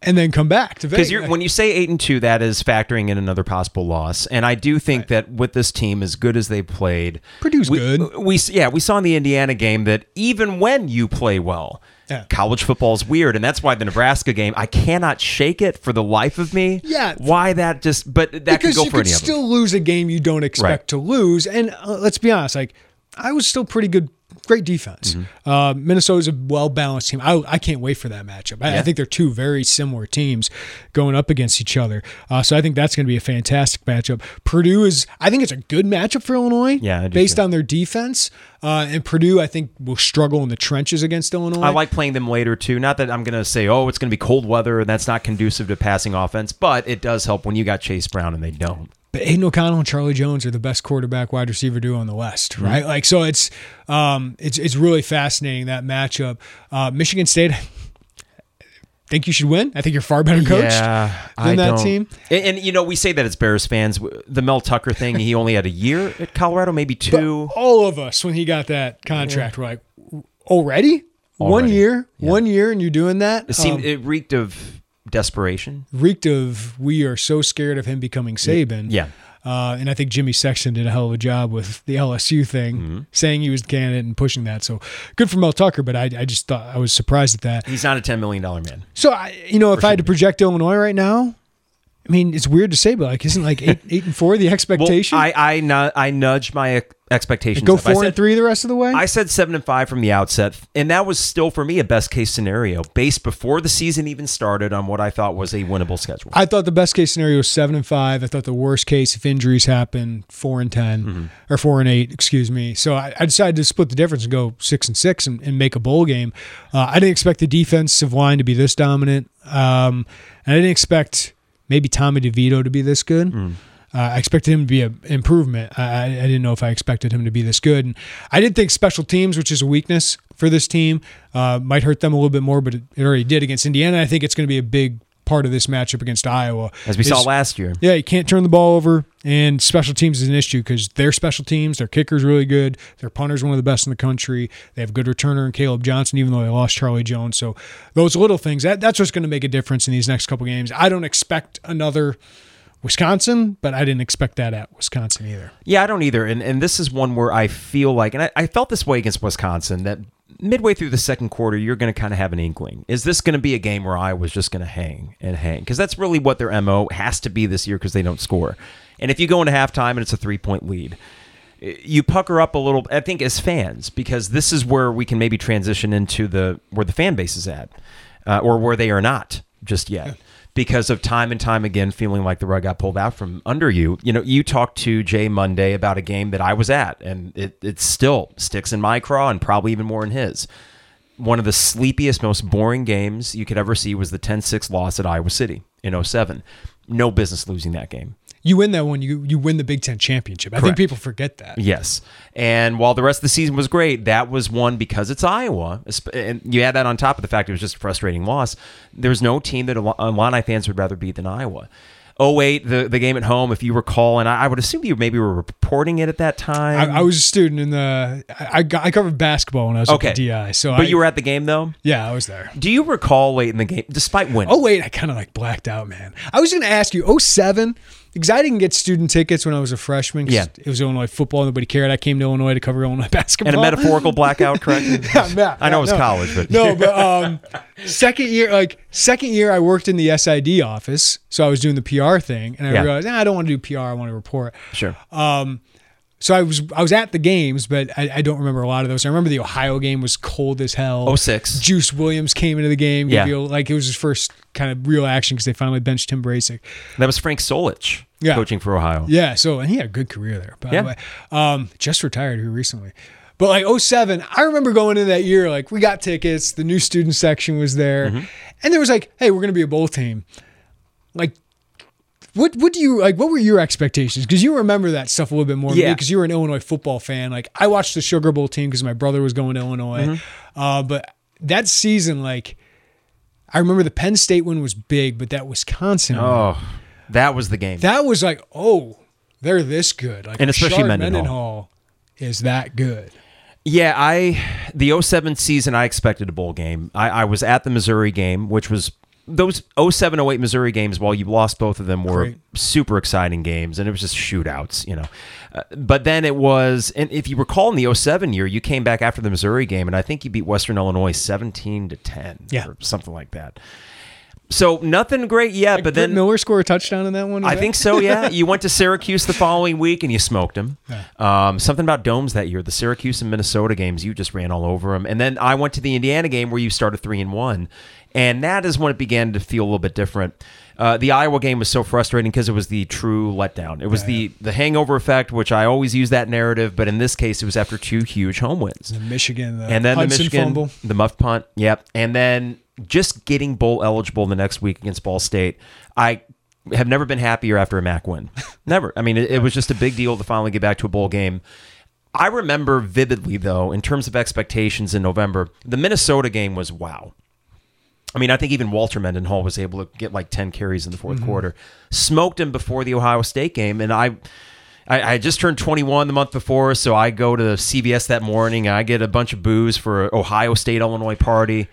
and then come back to Vegas. Because when you say eight and two, that is factoring in another possible loss. And I do think right. that with this team, as good as they played, Purdue's we, good. We yeah, we saw in the Indiana game that even when you play well. Yeah. College football is weird, and that's why the Nebraska game I cannot shake it for the life of me. Yeah, why that just but that because could go for any of them. Still lose a game you don't expect right. to lose, and uh, let's be honest, like I was still pretty good great defense. Mm-hmm. Uh, Minnesota's a well balanced team. I, I can't wait for that matchup. I, yeah. I, think they're two very similar teams going up against each other. Uh, so I think that's going to be a fantastic matchup. Purdue is, I think it's a good matchup for Illinois. Yeah, based on their defense. Uh, and Purdue, I think, will struggle in the trenches against Illinois. I like playing them later too. Not that I'm going to say, oh, it's going to be cold weather and that's not conducive to passing offense, but it does help when you got Chase Brown and they don't. But Aidan O'Connell and Charlie Jones are the best quarterback wide receiver duo in the West, mm-hmm. right? Mm-hmm. Like so, it's um, it's it's really fascinating that matchup. Uh, Michigan State. think you should win. I think you're far better coached yeah, than I that don't. team. And, and, you know, we say that as Bears fans. The Mel Tucker thing, he only had a year at Colorado, maybe two. But all of us, when he got that contract, yeah. were like, already? already? One year, yeah. one year, and you're doing that. It seemed um, it reeked of desperation. Reeked of we are so scared of him becoming Saban. Yeah. Uh, and I think Jimmy Sexton did a hell of a job with the LSU thing, mm-hmm. saying he was the candidate and pushing that. So good for Mel Tucker, but I, I just thought I was surprised at that. He's not a $10 million man. So, I, you know, if I had to project Illinois right now, I mean, it's weird to say, but like, isn't like eight, eight and four the expectation? Well, I I, I nudge my expectations. Go four said, and three the rest of the way. I said seven and five from the outset, and that was still for me a best case scenario based before the season even started on what I thought was a winnable schedule. I thought the best case scenario was seven and five. I thought the worst case, if injuries happen, four and 10 mm-hmm. or four and eight. Excuse me. So I, I, decided to split the difference and go six and six and, and make a bowl game. Uh, I didn't expect the defensive line to be this dominant, um, and I didn't expect maybe Tommy DeVito to be this good. Mm. Uh, I expected him to be an improvement. I, I didn't know if I expected him to be this good. And I did think special teams, which is a weakness for this team, uh, might hurt them a little bit more, but it, it already did against Indiana. I think it's going to be a big part of this matchup against Iowa. As we is- saw last year. yeah, you can't turn the ball over, and special teams is an issue because their special teams, their kicker's really good, their punter's one of the best in the country. They have good returner in Caleb Johnson, even though they lost Charlie Jones. So those little things that that's what's going to make a difference in these next couple games. I don't expect another Wisconsin, but I didn't expect that at Wisconsin either. Yeah, I don't either. And and this is one where I feel like, and I, I felt this way against Wisconsin, that midway through the second quarter, you're going to kind of have an inkling. Is this going to be a game where Iowa's just going to hang and hang? Because that's really what their MO has to be this year because they don't score. And if you go into halftime and it's a three point lead, you pucker up a little i think as fans because this is where we can maybe transition into the where the fan base is at uh, or where they are not just yet because of time and time again feeling like the rug got pulled out from under you. You know you talked to jay monday about a game that i was at and it, it still sticks in my craw and probably even more in his. One of the sleepiest most boring games you could ever see was the 10-6 loss at iowa city in 07 no business losing that game You win that one, you you win the Big Ten championship. I think people forget that. Yes. And while the rest of the season was great, that was one because it's Iowa. And you add that on top of the fact it was just a frustrating loss. There's no team that Ill- Illini fans would rather beat than Iowa. 08, the, the game at home, if you recall, and I, I would assume you maybe were reporting it at that time. I, I was a student in the. I, I, got, I covered basketball when I was Okay. at DI. So, but I, you were at the game, though? yeah, I was there. Do you recall late in the game, despite winning? Oh wait, I kind of like blacked out, man. I was going to ask you, 07, because I didn't get student tickets when I was a freshman. 'cause Yeah. it was Illinois football. Nobody cared. I came to Illinois to cover Illinois basketball. and a metaphorical blackout, correct? Yeah, Matt, I know yeah, it was no. college, but no, but um, second year, like second year, I worked in the SID office, so I was doing the PR thing, and I Yeah. realized, "Nah, I don't want to do PR. I want to report. sure. So I was I was at the games, but I, I don't remember a lot of those. I remember the Ohio game was cold as hell. 06. Juice Williams came into the game. Yeah. you- like it was his first kind of real action because they finally benched Tim Brasic. That was Frank Solich Yeah. coaching for Ohio. Yeah, so and he had a good career there, by Yeah. the way. Um, just retired here recently. But like 07, I remember going into that year, like we got tickets, the new student section was there, Mm-hmm. and there was like, hey, we're gonna be a bowl team. Like what what do you like what were your expectations? Because you remember that stuff a little bit more Yeah. because you were an Illinois football fan. Like I watched the Sugar Bowl team because my brother was going to Illinois. Mm-hmm. Uh, but that season, like I remember the Penn State one was big, but that Wisconsin one, Oh, that was the game. that was like, oh, they're this good. Like And especially Mendenhall. Mendenhall is that good. Yeah, I the 07 season I expected a bowl game. I, I was at the Missouri game, which was those 07 08 Missouri games while you lost both of them were Great. super exciting games and it was just shootouts, you know. Uh, but then it was and if you recall in the 07 year, you came back after the Missouri game and I think you beat Western Illinois 17 to 10 Yeah. or something like that. So nothing great yet, but then Miller score a touchdown in that one. I think so. Yeah, you went to Syracuse the following week and you smoked them. Um, something about domes that year. The Syracuse and Minnesota games, you just ran all over them. And then I went to the Indiana game where you started three and one, and that is when it began to feel a little bit different. Uh, the Iowa game was so frustrating because it was the true letdown. It was the the hangover effect, which I always use that narrative, but in this case, it was after two huge home wins the Michigan, the and then Hudson the Michigan, fumble. the muff punt, yep, and then just getting bowl eligible the next week against Ball State. I have never been happier after a MAC win. never. I mean, it, it was just a big deal to finally get back to a bowl game. I remember vividly, though, in terms of expectations in November, the Minnesota game was wow. I mean, I think even Walter Mendenhall was able to get like 10 carries in the 4th quarter. Smoked him before the Ohio State game. And I, I, I just turned 21 the month before, so I go to CVS that morning. And I get a bunch of booze for a Ohio State Illinois party.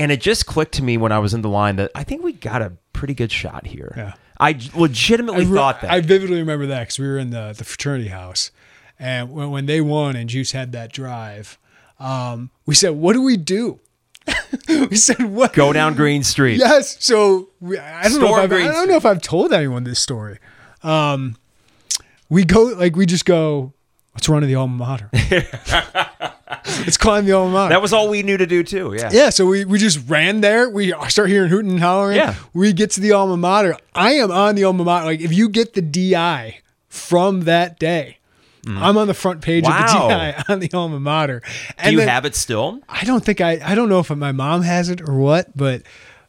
And it just clicked to me when I was in the line that I think we got a pretty good shot here. Yeah. I legitimately I, re- thought that. I vividly remember that because we were in the, the fraternity house, and when, when they won and Juice had that drive, um, we said, "What do we do?" we said, "What?" go down Green Street. Yes. So we, I don't know. If I've, Green I don't know if I've told anyone this story. Um, we go like we just go. Let's run to the alma mater. Let's climb the alma mater. That was all we knew to do, too. Yeah. yeah, so we, we just ran there. We start hearing hooting and hollering. Yeah. We get to the alma mater. I am on the alma mater. Like if you get the DI from that day, I'm on the front page Mm. Wow. of the DI on the alma mater. And Do you then- have it still? I don't think I I don't know if my mom has it or what, but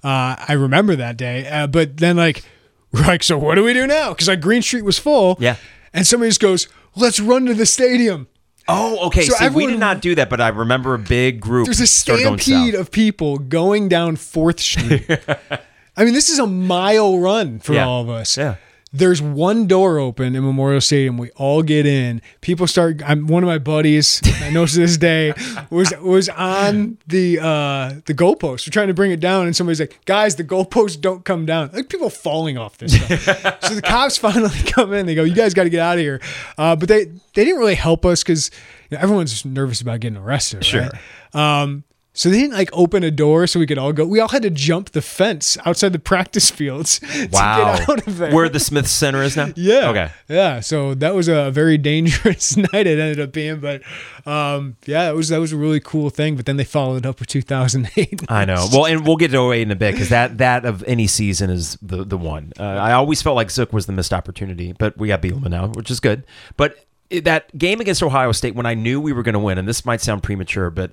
uh, I remember that day. Uh, but then like We're like, so what do we do now? Because like Green Street was full. Yeah. And somebody just goes, let's run to the stadium. Oh, okay. So See, we did not do that, but I remember a big group. There's a stampede of people going down Fourth Street. I mean, this is a mile run for Yeah. all of us. Yeah. There's one door open in Memorial Stadium. We all get in. People start. I'm one of my buddies. I know to this day was was on the uh, the goalpost. We're trying to bring it down, and somebody's like, "Guys, the goalposts don't come down." Like people falling off this stuff. so the cops finally come in. They go, "You guys got to get out of here." Uh, but they they didn't really help us because you know, everyone's nervous about getting arrested. Sure. Right? Um, so they didn't like open a door so we could all go. We all had to jump the fence outside the practice fields Wow. to get out of there. Where the Smith Center is now? Yeah. Okay. Yeah. So that was a very dangerous night. It ended up being, but um, yeah, it was that was a really cool thing. But then they followed up with 2008. I know. Well, and we'll get to 08 in a bit because that that of any season is the the one. Uh, I always felt like Zook was the missed opportunity, but we got Bielema now, which is good. But that game against Ohio State, when I knew we were going to win, and this might sound premature, but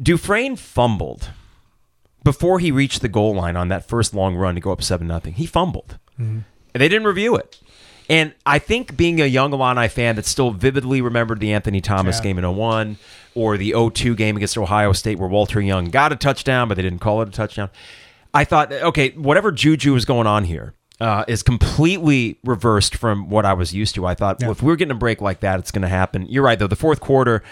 Dufrene fumbled before he reached the goal line on that first long run to go up seven nothing. He fumbled, and they didn't review it. And I think being a young Illini fan that still vividly remembered the Anthony Thomas Yeah. game in 01 or the 02 game against Ohio State where Walter Young got a touchdown, but they didn't call it a touchdown. I thought, okay, whatever juju is going on here uh, is completely reversed from what I was used to. I thought, well, if we're getting a break like that, it's going to happen. You're right, though. The fourth quarter,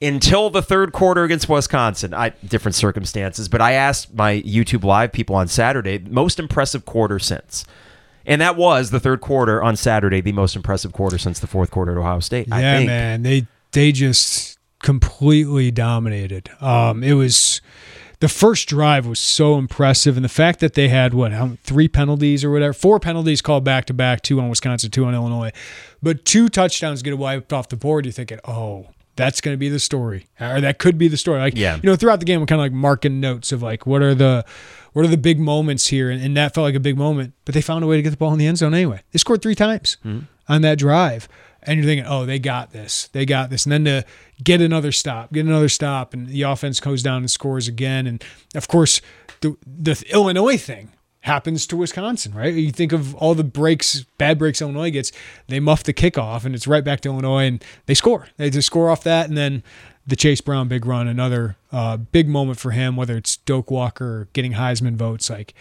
until the third quarter against Wisconsin, I different circumstances, but I asked my YouTube live people on Saturday, most impressive quarter since. And that was the third quarter on Saturday, the most impressive quarter since the fourth quarter at Ohio State. I yeah, man. They they just completely dominated. Um, it was the first drive was so impressive, and the fact that they had what three penalties or whatever, four penalties called back to back, two on Wisconsin, two on Illinois, but two touchdowns get wiped off the board. You're thinking, oh. That's going to be the story, or that could be the story. Like, Yeah. you know, throughout the game, we're kind of like marking notes of like what are the, what are the big moments here, and, and that felt like a big moment. But they found a way to get the ball in the end zone anyway. They scored three times mm-hmm. on that drive, and you're thinking, oh, they got this, they got this, and then to get another stop, get another stop, and the offense goes down and scores again, and of course, the the Illinois thing happens to Wisconsin, right? You think of all the breaks, bad breaks Illinois gets, they muff the kickoff, and it's right back to Illinois, and they score. They just score off that, and then the Chase Brown big run, another uh, big moment for him, whether it's Doak Walker getting Heisman votes, like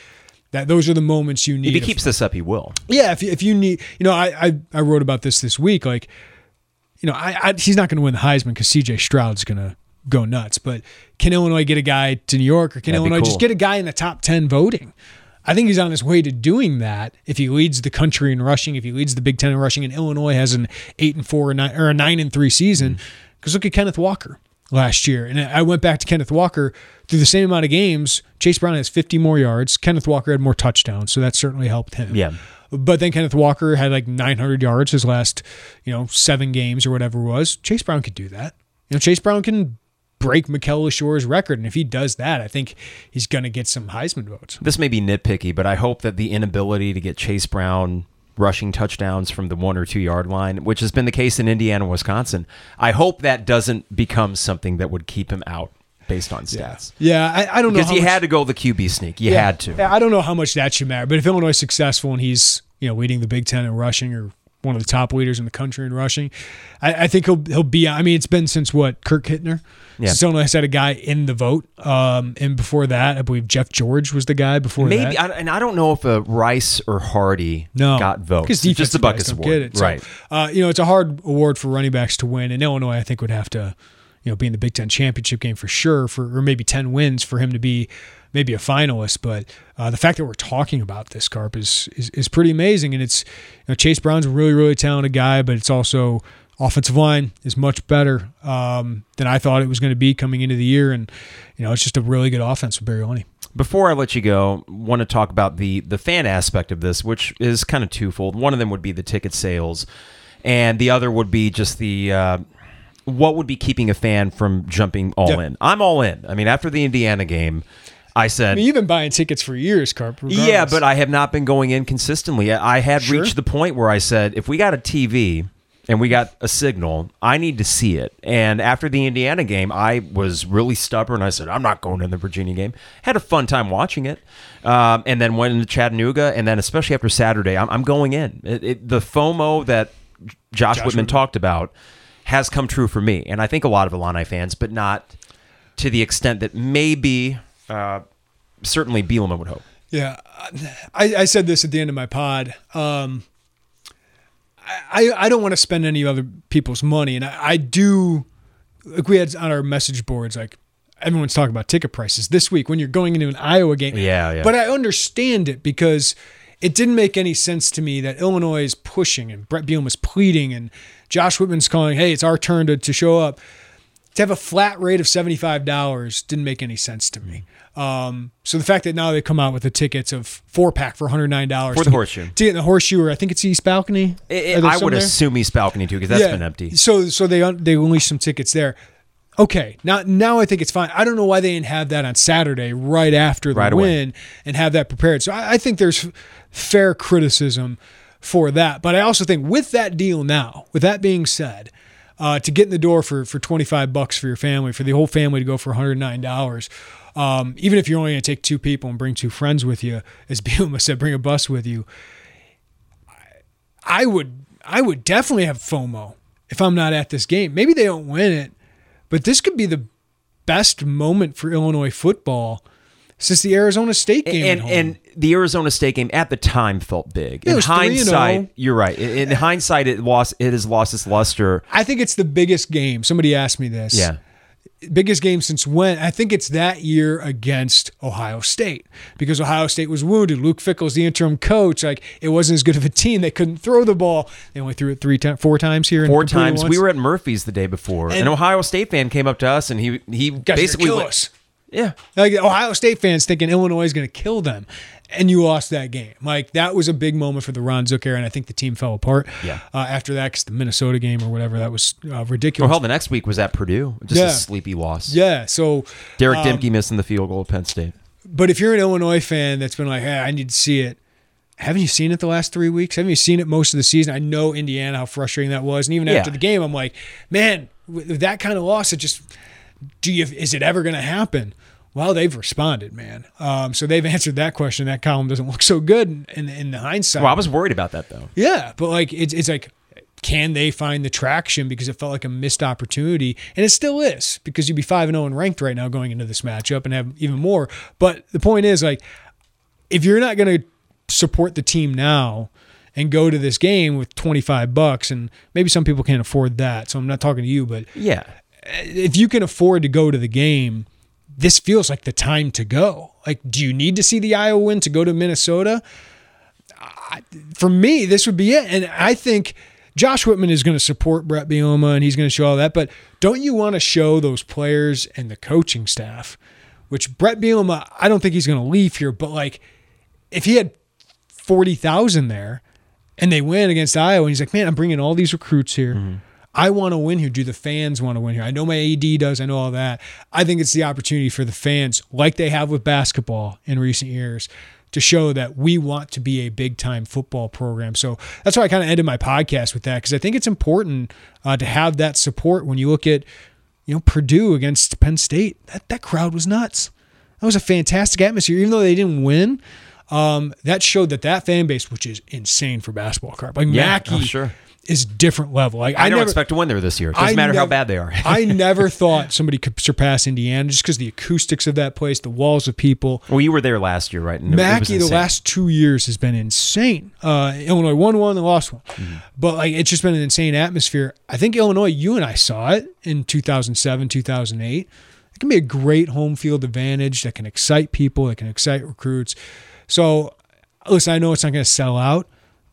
that. Those are the moments you need. If he keeps this up, he will. yeah, if you, if you need, you know, I, I I wrote about this this week. Like, you know, I, I he's not going to win the Heisman because C.J. Stroud's going to go nuts. But can Illinois get a guy to New York, or can That'd Illinois cool. just get a guy in the top ten voting? I think he's on his way to doing that if he leads the country in rushing, if he leads the Big Ten in rushing, and Illinois has an eight and four or nine or a nine and three season. Mm-hmm. Because look at Kenneth Walker last year, and I went back to Kenneth Walker through the same amount of games. Chase Brown has 50 more yards. Kenneth Walker had more touchdowns, so that certainly helped him. Yeah. But then Kenneth Walker had like 900 yards his last, you know, seven games or whatever it was. Chase Brown could do that. You know, Chase Brown can break Mikel Leshoure's record, and if he does that, I think he's going to get some Heisman votes. This may be nitpicky, but I hope that the inability to get Chase Brown rushing touchdowns from the one or two yard line, which has been the case in Indiana and Wisconsin, I hope that doesn't become something that would keep him out based on stats. Yeah, I, I don't know Because he much- had to go the QB sneak. You Yeah. had to. Yeah, I don't know how much that should matter, but if Illinois is successful and he's you know leading the Big Ten in rushing or one of the top leaders in the country in rushing, I, I think he'll he'll be. I mean, it's been since what Kurt Kittner. Yeah. Since Illinois had a guy in the vote, um, and before that, I believe Jeff George was the guy before Maybe, that. I, and I don't know if a Rice or Hardy No, got votes. because It's just the Butkus Award, get it. So, right? uh, you know, it's a hard award for running backs to win, and Illinois, I think, would have to, you know, be in the Big Ten championship game for sure, for or maybe ten wins for him to be maybe a finalist. But uh, the fact that we're talking about this carp is, is is pretty amazing, and it's you know Chase Brown's a really really talented guy, but it's also offensive line is much better um, than I thought it was going to be coming into the year, and you know it's just a really good offense with Barry Lunney. Before I let you go, want to talk about the the fan aspect of this, which is kind of twofold. One of them would be the ticket sales, and the other would be just the uh, what would be keeping a fan from jumping all in. I'm all in. I mean, after the Indiana game, I said, I mean, you've been buying tickets for years, Carp. yeah, but I have not been going in consistently. I had Sure. reached the point where I said, if we got a TV and we got a signal. I need to see it. And after the Indiana game, I was really stubborn. I said, I'm not going to the Virginia game. Had a fun time watching it. Um, and then went into Chattanooga. And then, especially after Saturday, I'm, I'm going in. It, it, the FOMO that Josh, Josh Whitman, Whitman talked about has come true for me. And I think a lot of Illini fans, but not to the extent that maybe, uh, certainly Bielema would hope. Yeah. I, I, said this at the end of my pod. Um, I, I don't want to spend any other people's money. And I, I do, like we had on our message boards, like everyone's talking about ticket prices this week when you're going into an Iowa game. Yeah, yeah. But I understand it because it didn't make any sense to me that Illinois is pushing and Brett Bielema was pleading and Josh Whitman's calling, hey, it's our turn to, to show up. To have a flat rate of $75 didn't make any sense to me. Um, so the fact that now they come out with the tickets of four pack for hundred nine dollars for the horseshoe to get in the horseshoe, or I think it's East Balcony. It, it, I would there? assume East Balcony too, because that's yeah. been empty. So so they they unleashed some tickets there. Okay, now now I think it's fine. I don't know why they didn't have that on Saturday right after the right win and have that prepared. So I, I think there's fair criticism for that, but I also think with that deal now, with that being said, uh, to get in the door for for 25 bucks for your family, for the whole family to go for 109 dollars um, even if you're only going to take two people and bring two friends with you, as Bielema said, bring a bus with you. I would I would definitely have FOMO if I'm not at this game. Maybe they don't win it, but this could be the best moment for Illinois football since the Arizona State game. And, and the Arizona State game at the time felt big. It in hindsight, you're right. In, in hindsight, it lost. It has lost its luster. I think it's the biggest game. Somebody asked me this. Yeah biggest game since when? I think it's that year against Ohio State because Ohio State was wounded. Luke Fickell's the interim coach. Like it wasn't as good of a team. They couldn't throw the ball. They only threw it three times, four times here. Four times. We were at Murphy's the day before. And, An Ohio State fan came up to us and he he basically kill us. Yeah, like Ohio State fans thinking Illinois is going to kill them, and you lost that game. Like that was a big moment for the Ron Zook era, and I think the team fell apart. Yeah. Uh, after that, because the Minnesota game or whatever that was uh, ridiculous. Well, hell, the next week was at Purdue, just yeah. a sleepy loss. Yeah. So Derek um, Dimke missing the field goal at Penn State. But if you're an Illinois fan that's been like, hey, I need to see it. Haven't you seen it the last three weeks? Haven't you seen it most of the season? I know Indiana, how frustrating that was. And even yeah. after the game, I'm like, man, with that kind of loss, it just, do you, is it ever going to happen? Well, they've responded, man. Um, so they've answered that question. That column doesn't look so good in, in, in the hindsight. Well, I was worried about that though. Yeah, but like it's it's like can they find the traction because it felt like a missed opportunity and it still is because you'd be 5 and 0 and ranked right now going into this matchup and have even more but the point is like if you're not going to support the team now and go to this game with 25 bucks and maybe some people can't afford that so I'm not talking to you but yeah if you can afford to go to the game this feels like the time to go. Like, do you need to see the Iowa win to go to Minnesota? I, for me, this would be it. And I think Josh Whitman is going to support Brett Bielema and he's going to show all that. But don't you want to show those players and the coaching staff, which Brett Bielema, I don't think he's going to leave here. But like, if he had 40,000 there and they win against Iowa, and he's like, man, I'm bringing all these recruits here. Mm-hmm. I want to win here. Do the fans want to win here? I know my AD does. I know all that. I think it's the opportunity for the fans, like they have with basketball in recent years, to show that we want to be a big time football program. So that's why I kind of ended my podcast with that because I think it's important uh, to have that support when you look at, you know, Purdue against Penn State. That that crowd was nuts. That was a fantastic atmosphere, even though they didn't win. Um, that showed that that fan base, which is insane for basketball, card, like yeah, Mackey, oh, sure is different level. Like I, I don't never, expect to win there this year. It doesn't I matter nev- how bad they are. I never thought somebody could surpass Indiana just because the acoustics of that place, the walls of people. Well, you were there last year, right? And Mackey, the last two years has been insane. Uh, Illinois won one, and lost one, mm-hmm. but like it's just been an insane atmosphere. I think Illinois, you and I saw it in 2007, 2008. It can be a great home field advantage that can excite people, that can excite recruits. So, listen, I know it's not going to sell out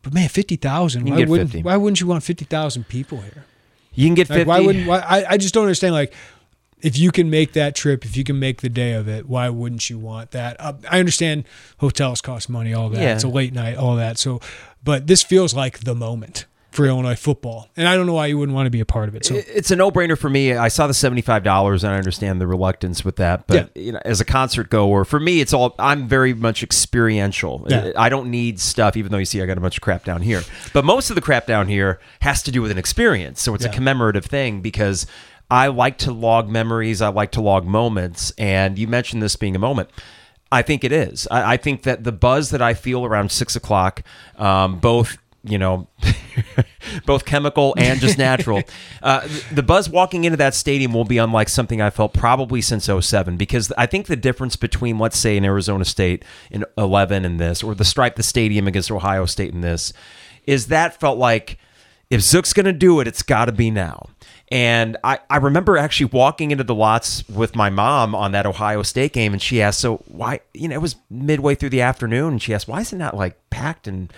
but man, fifty thousand. Why wouldn't 50. Why wouldn't you want fifty thousand people here? You can get like, fifty. Why wouldn't? Why, I I just don't understand. Like, if you can make that trip, if you can make the day of it, why wouldn't you want that? Uh, I understand hotels cost money, all that. Yeah. It's a late night, all that. So, but this feels like the moment for Illinois football. And I don't know why you wouldn't want to be a part of it. So It's a no-brainer for me. I saw the seventy-five dollars, and I understand the reluctance with that. But you know, as a concert goer, for me, it's all. I'm very much experiential. Yeah. I don't need stuff, even though you see I got a bunch of crap down here. But most of the crap down here has to do with an experience. So it's a commemorative thing because I like to log memories. I like to log moments. And you mentioned this being a moment. I think it is. I, I think that the buzz that I feel around six o'clock, um, both you know, both chemical and just natural. uh, the buzz walking into that stadium will be unlike something I felt probably since 07 because I think the difference between, let's say, an Arizona State in 11 and this, or the stripe the stadium against Ohio State in this, is that felt like if Zook's going to do it, it's got to be now. And I, I remember actually walking into the lots with my mom on that Ohio State game, and she asked, "So why?" You know, it was midway through the afternoon, and she asked, "Why is it not like packed and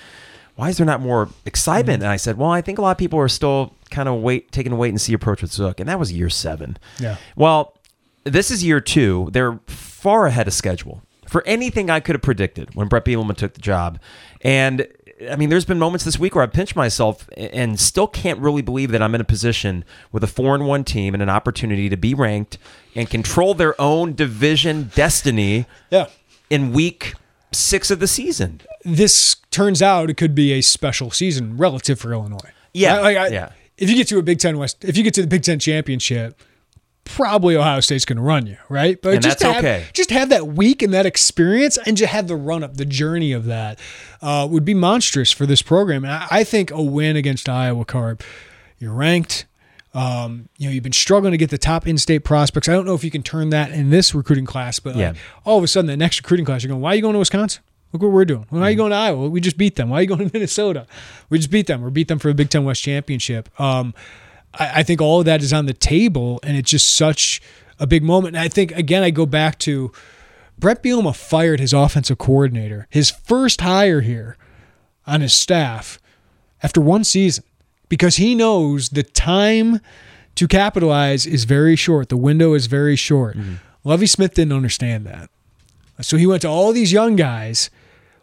why is there not more excitement?" Mm-hmm. And I said, "Well, I think a lot of people are still kind of wait, taking a wait and see approach with Zook, and that was year seven. Yeah. Well, this is year two. They're far ahead of schedule for anything I could have predicted when Brett Bielema took the job. And I mean, there's been moments this week where I pinched myself and still can't really believe that I'm in a position with a four and one team and an opportunity to be ranked and control their own division destiny yeah. in week six of the season. This turns out it could be a special season relative for Illinois. Yeah, like I- yeah. If you get to a Big Ten West, if you get to the Big Ten championship, probably Ohio State's going to run you, right? But And just that's have, okay. Just have that week and that experience, and just have the run up, the journey of that uh, would be monstrous for this program. And I, I think a win against Iowa Carp, you're ranked. Um, you know, you've been struggling to get the top in-state prospects. I don't know if you can turn that in this recruiting class, but like, all of a sudden, the next recruiting class, you're going, why are you going to Wisconsin? Look what we're doing. Why are you going to Iowa? We just beat them. Why are you going to Minnesota? We just beat them. We beat them for the Big Ten West Championship. Um, I, I think all of that is on the table, and it's just such a big moment. And I think, again, I go back to Brett Bielema fired his offensive coordinator, his first hire here on his staff after one season because he knows the time to capitalize is very short. The window is very short. Lovie Smith didn't understand that. So he went to all these young guys.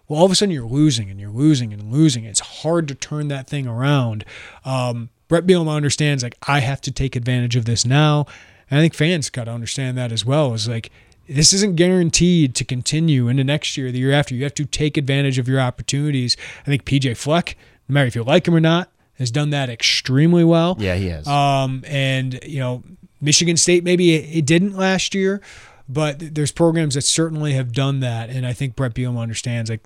Well, all of a sudden you're losing and you're losing and losing. It's hard to turn that thing around. Um, Brett Bielema understands like I have to take advantage of this now, and I think fans got to understand that as well. Is like this isn't guaranteed to continue into next year, the year after. You have to take advantage of your opportunities. I think PJ Fleck, no matter if you like him or not, has done that extremely well. Yeah, he has. Um, and you know, Michigan State maybe it, it didn't last year, but there's programs that certainly have done that, and I think Brett Bielema understands like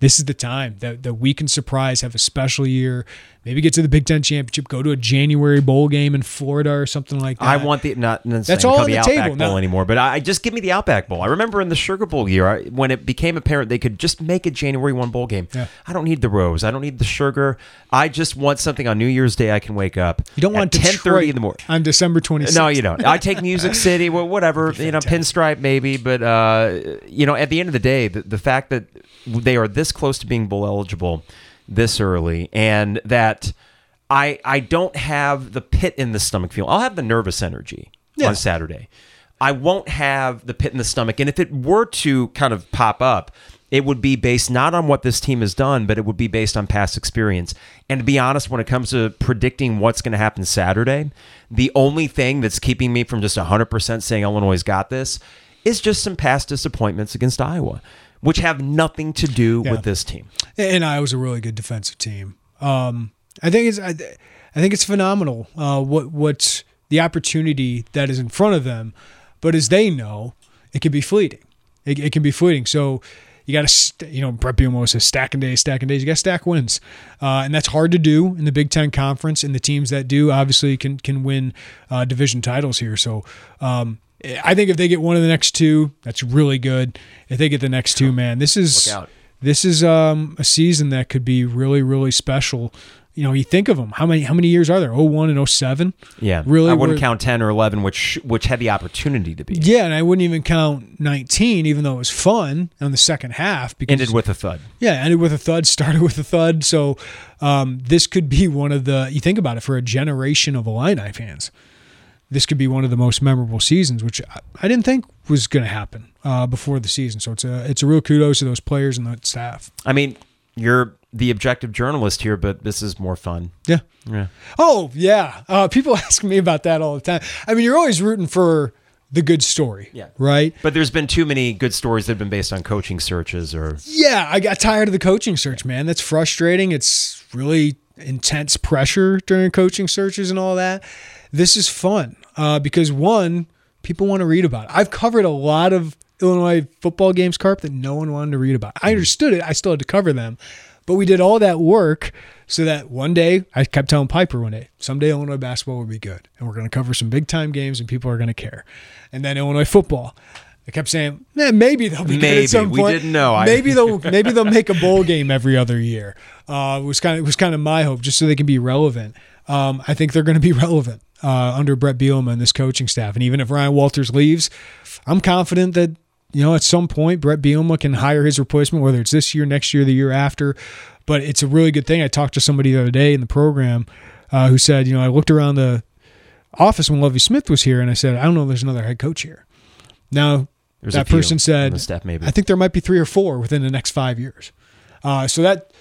this is the time that that we can surprise, have a special year, maybe get to the Big Ten championship, go to a January bowl game in Florida or something like that. I want the not That's that's all on the the Outback table. Bowl Now- anymore, but I just give me the Outback Bowl. I remember in the Sugar Bowl year I, when it became apparent they could just make a January one bowl game. Yeah. I don't need the rose. I don't need the sugar. I just want something on New Year's Day I can wake up. You don't want ten thirty in the morning. on December 26th. No, you don't. I take Music City, well, whatever, you know, pinstripe maybe, but uh, you know, at the end of the day, the, the fact that they are this close to being bowl eligible this early, and that I I don't have the pit in the stomach feel. I'll have the nervous energy Yeah. on Saturday. I won't have the pit in the stomach, and if it were to kind of pop up. It would be based not on what this team has done, but it would be based on past experience. And to be honest, when it comes to predicting what's going to happen Saturday, the only thing that's keeping me from just 100% saying Illinois got this is just some past disappointments against Iowa, which have nothing to do Yeah. with this team. and Iowa's a really good defensive team. Um, I think it's I, I think it's phenomenal uh, what what's the opportunity that is in front of them, but as they know, it can be fleeting. It, it can be fleeting. So you got to st- you know Brett Bielema says stacking days, stacking days. You got to stack wins, uh, and that's hard to do in the Big Ten Conference. And the teams that do obviously can can win uh, division titles here. So. Um, I think if they get one of the next two, that's really good. If they get the next two, man, this is this is um, a season that could be really, really special. You know, you think of them. How many? How many years are there? 01 and 07? Yeah, Really, I wouldn't count ten or eleven, which which had the opportunity to be Yeah, and I wouldn't even count 19, even though it was fun on the second half. Because ended with a thud. yeah, ended with a thud, started with a thud. So um, this could be one of the. You think about it for a generation of Illini fans. This could be one of the most memorable seasons, which I, didn't think was going to happen uh, before the season. So it's a it's a real kudos to those players and that staff. I mean, you're the objective journalist here, but this is more fun. Yeah. Yeah. Oh yeah. Uh, people ask me about that all the time. I mean, you're always rooting for the good story. Yeah. Right. But there's been too many good stories that have been based on coaching searches or Yeah, I got tired of the coaching search, man. That's frustrating. It's really intense pressure during coaching searches and all that. This is fun uh, because one, people want to read about it. I've covered a lot of Illinois football games, Carp, that no one wanted to read about. I understood it. I still had to cover them, but we did all that work so that one day I kept telling Piper one day, someday Illinois basketball will be good, and we're going to cover some big time games, and people are going to care. And then Illinois football. I kept saying, eh, maybe they'll be good Maybe. at some We point. didn't know. Maybe they'll maybe they'll make a bowl game every other year. Uh, was kind of was kind of my hope, just so they can be relevant. Um, I think they're going to be relevant uh, under Brett Bielema and this coaching staff. And even if Ryan Walters leaves, I'm confident that you know at some point Brett Bielema can hire his replacement, whether it's this year, next year, the year after. But it's a really good thing. I talked to somebody the other day in the program uh, who said, you know, I looked around the office when Lovie Smith was here, and I said, I don't know, if there's another head coach here. Now There's that person said, the staff maybe. I think there might be three or four within the next five years. Uh, so that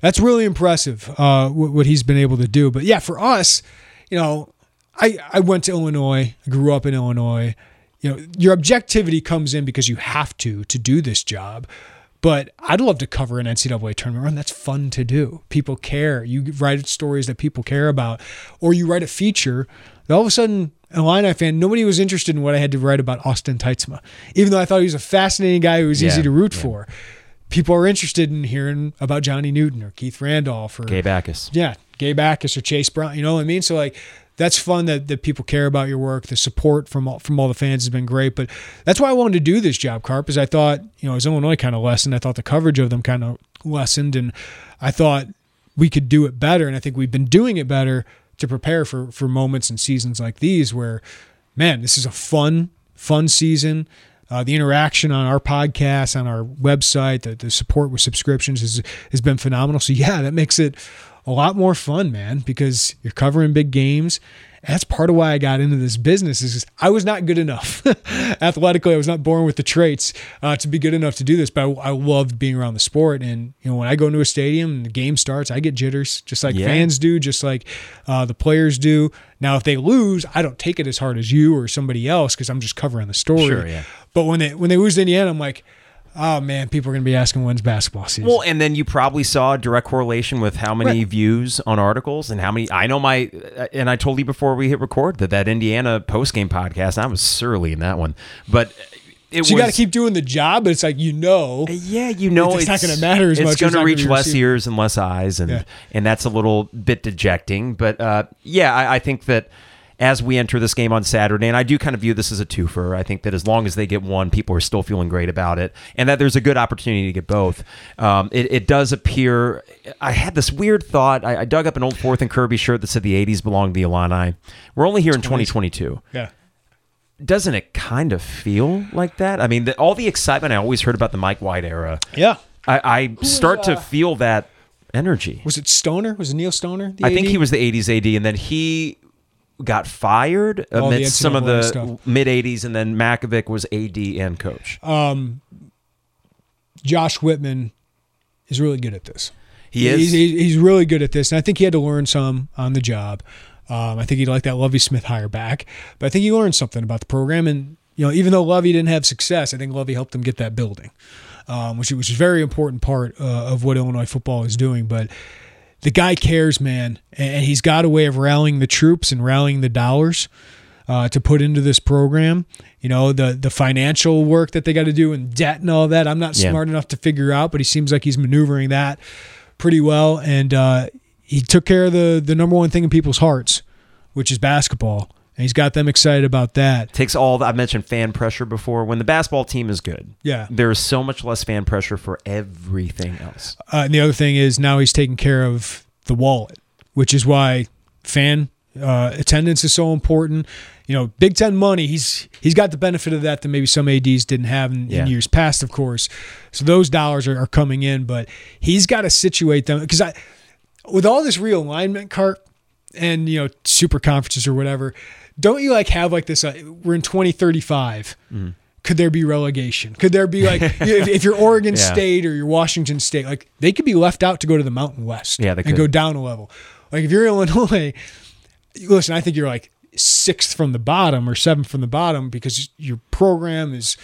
that's really impressive uh, what, he's been able to do. But yeah, for us, you know, I I went to Illinois, grew up in Illinois. You know, your objectivity comes in because you have to to do this job. But I'd love to cover an NCAA tournament run. That's fun to do. People care. You write stories that people care about, or you write a feature. that All of a sudden, an Illini fan, nobody was interested in what I had to write about Austin Teitsma, even though I thought he was a fascinating guy who was easy to root yeah. for. People are interested in hearing about Johnny Newton or Keith Randolph or Gabe Jacas. yeah, Gabe Jacas or Chase Brown. You know what I mean? So like, that's fun that, that people care about your work. The support from all, from all the fans has been great. But that's why I wanted to do this job, Carp, is I thought you know as Illinois kind of lessened. I thought the coverage of them kind of lessened, and I thought we could do it better. And I think we've been doing it better to prepare for for moments and seasons like these where, man, this is a fun fun season. Uh, the interaction on our podcast, on our website, the, the support with subscriptions has, has been phenomenal. So, yeah, that makes it a lot more fun, man, because you're covering big games. That's part of why I got into this business is I was not good enough. Athletically, I was not born with the traits uh, to be good enough to do this, but I, I loved being around the sport. And, you know, when I go into a stadium and the game starts, I get jitters, just like Yeah. fans do, just like uh, the players do. Now, if they lose, I don't take it as hard as you or somebody else because I'm just covering the story. Sure, yeah. But when they when they lose to Indiana, I'm like, oh man, people are going to be asking when's basketball season. Well, and then you probably saw a direct correlation with how many Right. views on articles and how many. I know my, and I told you before we hit record that that Indiana post game podcast. I was surly in that one, but it so you got to keep doing the job, but it's like you know, Yeah, you know, It's not gonna matter as it's much, it's going to gonna reach less ears and less eyes, and Yeah. and that's a little bit dejecting. But uh, yeah, I, I think that as we enter this game on Saturday, and I do kind of view this as a twofer. I think that as long as they get one, people are still feeling great about it, and that there's a good opportunity to get both. Um, it, it does appear. I had this weird thought. I, I dug up an old Fourth and Kirby shirt that said the '80s belonged to the Illini. We're only here in 2022 yeah. doesn't it kind of feel like that? I mean, the, all the excitement I always heard about the Mike White era, Yeah. I, I start uh, to feel that energy. Was it Stoner? Was it Neale Stoner? the I think he was the 80s AD, and then he got fired All amidst some of the mid 80s, and then Mackovic was AD and coach. Josh Whitman is really good at this. He is. He's, he's he's really good at this, and I think he had to learn some on the job. Um, I think he'd like that Lovie Smith hire back, but I think he learned something about the program. And you know, even though Lovie didn't have success, I think Lovie helped him get that building, um, which which is a very important part uh, of what Illinois football is doing. But the guy cares, man, and he's got a way of rallying the troops and rallying the dollars uh, to put into this program. You know, the the financial work that they got to do and debt and all that. I'm not Yeah. smart enough to figure out, but he seems like he's maneuvering that pretty well. And uh, he took care of the the number one thing in people's hearts, which is basketball. And he's got them excited about that. Takes all the, I mentioned fan pressure before. When the basketball team is good, Yeah. there is so much less fan pressure for everything else. Uh, and the other thing is now he's taking care of the wallet, which is why fan uh, attendance is so important. You know, Big Ten money. He's he's got the benefit of that that maybe some ads didn't have in, Yeah. in years past, of course. So those dollars are, are coming in, but he's got to situate them because I, with all this realignment, cart and you know super conferences or whatever, don't you like have like this? Uh, we're in twenty thirty five. could there be relegation? Could there be like if, if you're Oregon Yeah. State or you're Washington State, like they could be left out to go to the Mountain West Yeah, they and could. go down a level. Like if you're Illinois, listen, I think you're like sixth from the bottom or seventh from the bottom because your program is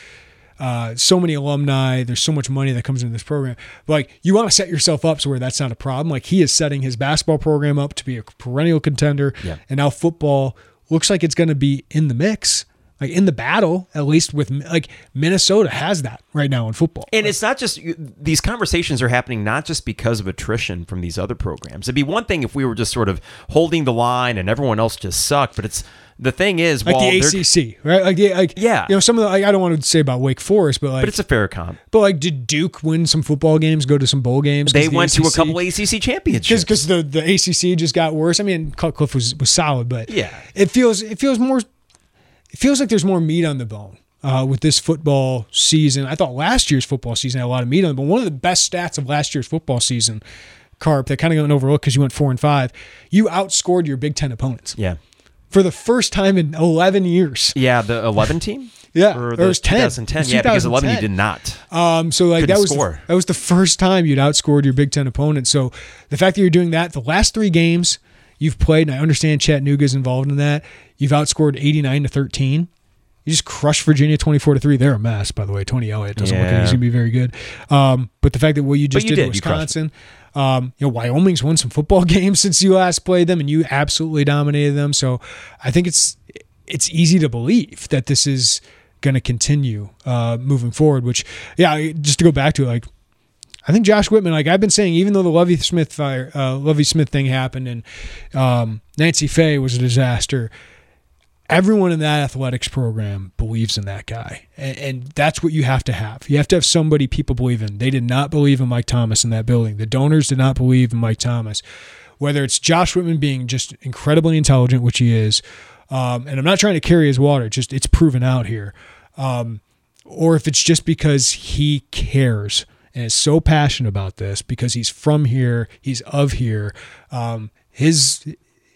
uh, so many alumni. There's so much money that comes into this program. But like you want to set yourself up so where that's not a problem. Like he is setting his basketball program up to be a perennial contender, Yeah. and now football looks like it's going to be in the mix. Like in the battle, at least with like Minnesota has that right now in football. And it's not just these conversations are happening not just because of attrition from these other programs. It'd be one thing if we were just sort of holding the line and everyone else just sucked, but it's the thing is, like while the ACC, right? Like, the, like Yeah. you know, some of the like, I don't want to say about Wake Forest, but like, but it's a fair comp. but like, did Duke win some football games? Go to some bowl games? They the went to a couple ACC championships. because the the ACC just got worse. I mean, Cutcliffe was was solid, but Yeah. it feels it feels more. It feels like there's more meat on the bone uh, with this football season. I thought last year's football season had a lot of meat on it, but one of the best stats of last year's football season, Carp, that kind of got overlooked because you went four and five. You outscored your Big Ten opponents yeah, for the first time in 11 years. yeah, the 11 team. Yeah, or or the was 10. 2010. It was yeah, because 11 you did not. Um, so like that was score. that was the first time you'd outscored your Big Ten opponent. So the fact that you're doing that, the last three games you've played, and I understand Chattanooga's involved in that, you've outscored 89 to 13. You just crushed Virginia 24 to three. They're a mess, by the way. Tony Elliott doesn't look like he's gonna be very good. Um, but the fact that what you just you did, in did. Wisconsin, um, you know, Wyoming's won some football games since you last played them, and you absolutely dominated them. So I think it's it's easy to believe that this is going to continue uh, moving forward. Which, yeah, just to go back to it, like I think Josh Whitman, like I've been saying, even though the Lovie Smith fire, uh, Lovie Smith thing happened and um, Nancy Fahey was a disaster, everyone in that athletics program believes in that guy, and, and that's what you have to have. You have to have somebody people believe in. They did not believe in Mike Thomas in that building. The donors did not believe in Mike Thomas. Whether it's Josh Whitman being just incredibly intelligent, which he is, um, and I'm not trying to carry his water, just it's proven out here. Um, or if it's just because he cares and is so passionate about this because he's from here, he's of here. Um, his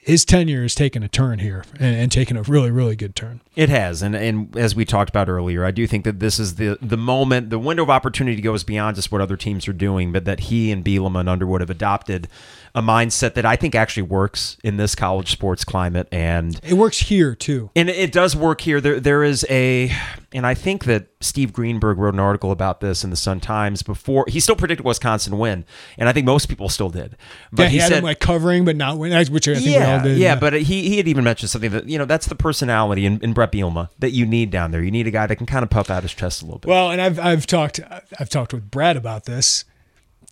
his tenure has taken a turn here and, and taken a really really good turn. It has, and and as we talked about earlier, I do think that this is the the moment, the window of opportunity goes beyond just what other teams are doing, but that he and Bielema and Underwood have adopted a mindset that I think actually works in this college sports climate, and It works here too. and it does work here. There there is a, and I think that Steve Greenberg wrote an article about this in the Sun Times before he still predicted Wisconsin win, and I think most people still did, but yeah, he, he, had said him like covering but not winning, which I think we yeah, all did. yeah, but he, he had even mentioned something that you know that's the personality in, in Bret That you need down there. You need a guy that can kind of puff out his chest a little bit. Well, and I've I've talked I've talked with Brad about this.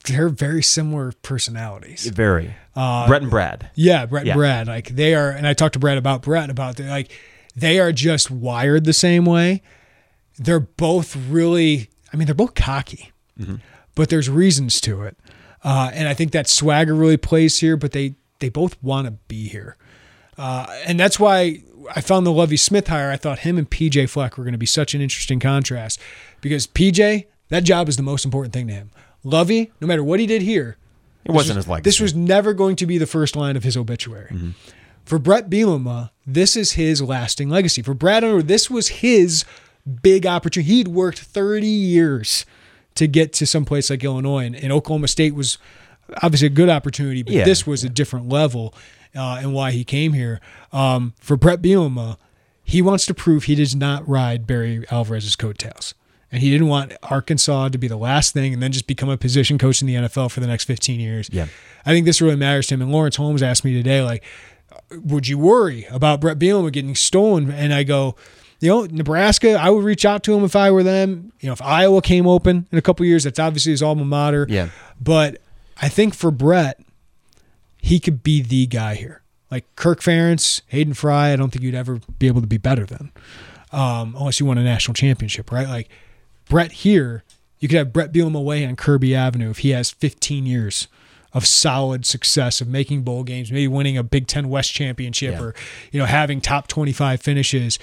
They're very similar personalities. Very Uh, Bret and Brad. Yeah, Bret Yeah. and Brad. Like they are, and I talked to Brad about Bret about the, like they are just wired the same way. They're both really, I mean, they're both cocky, but there's reasons to it, uh, and I think that swagger really plays here. But they they both want to be here, uh, and that's why I found the Lovie Smith hire. I thought him and PJ Fleck were going to be such an interesting contrast because PJ that job is the most important thing to him. Lovie, no matter what he did here, It wasn't was- his legacy. This was never going to be the first line of his obituary. Mm-hmm. For Bret Bielema, this is his lasting legacy. For Brad Underwood, this was his big opportunity. He'd worked 30 years to get to some place like Illinois, and, and Oklahoma State was obviously a good opportunity, but Yeah. this was a different level uh, and why he came here. Um, for Bret Bielema, he wants to prove he does not ride Barry Alvarez's coattails. And he didn't want Arkansas to be the last thing and then just become a position coach in the NFL for the next 15 years. Yeah. I think this really matters to him. And Lawrence Holmes asked me today, like, would you worry about Bret Bielema getting stolen? And I go, you know, Nebraska, I would reach out to him if I were them. You know, if Iowa came open in a couple years, that's obviously his alma mater. Yeah. But I think for Bret, he could be the guy here. Like Kirk Ferentz, Hayden Fry, I don't think you'd ever be able to be better than, um, unless you won a national championship, right? Like Bret here, you could have Bret Bielema away on Kirby Avenue if he has 15 years of solid success of making bowl games, maybe winning a Big Ten West championship, Yeah. or you know having top 25 finishes.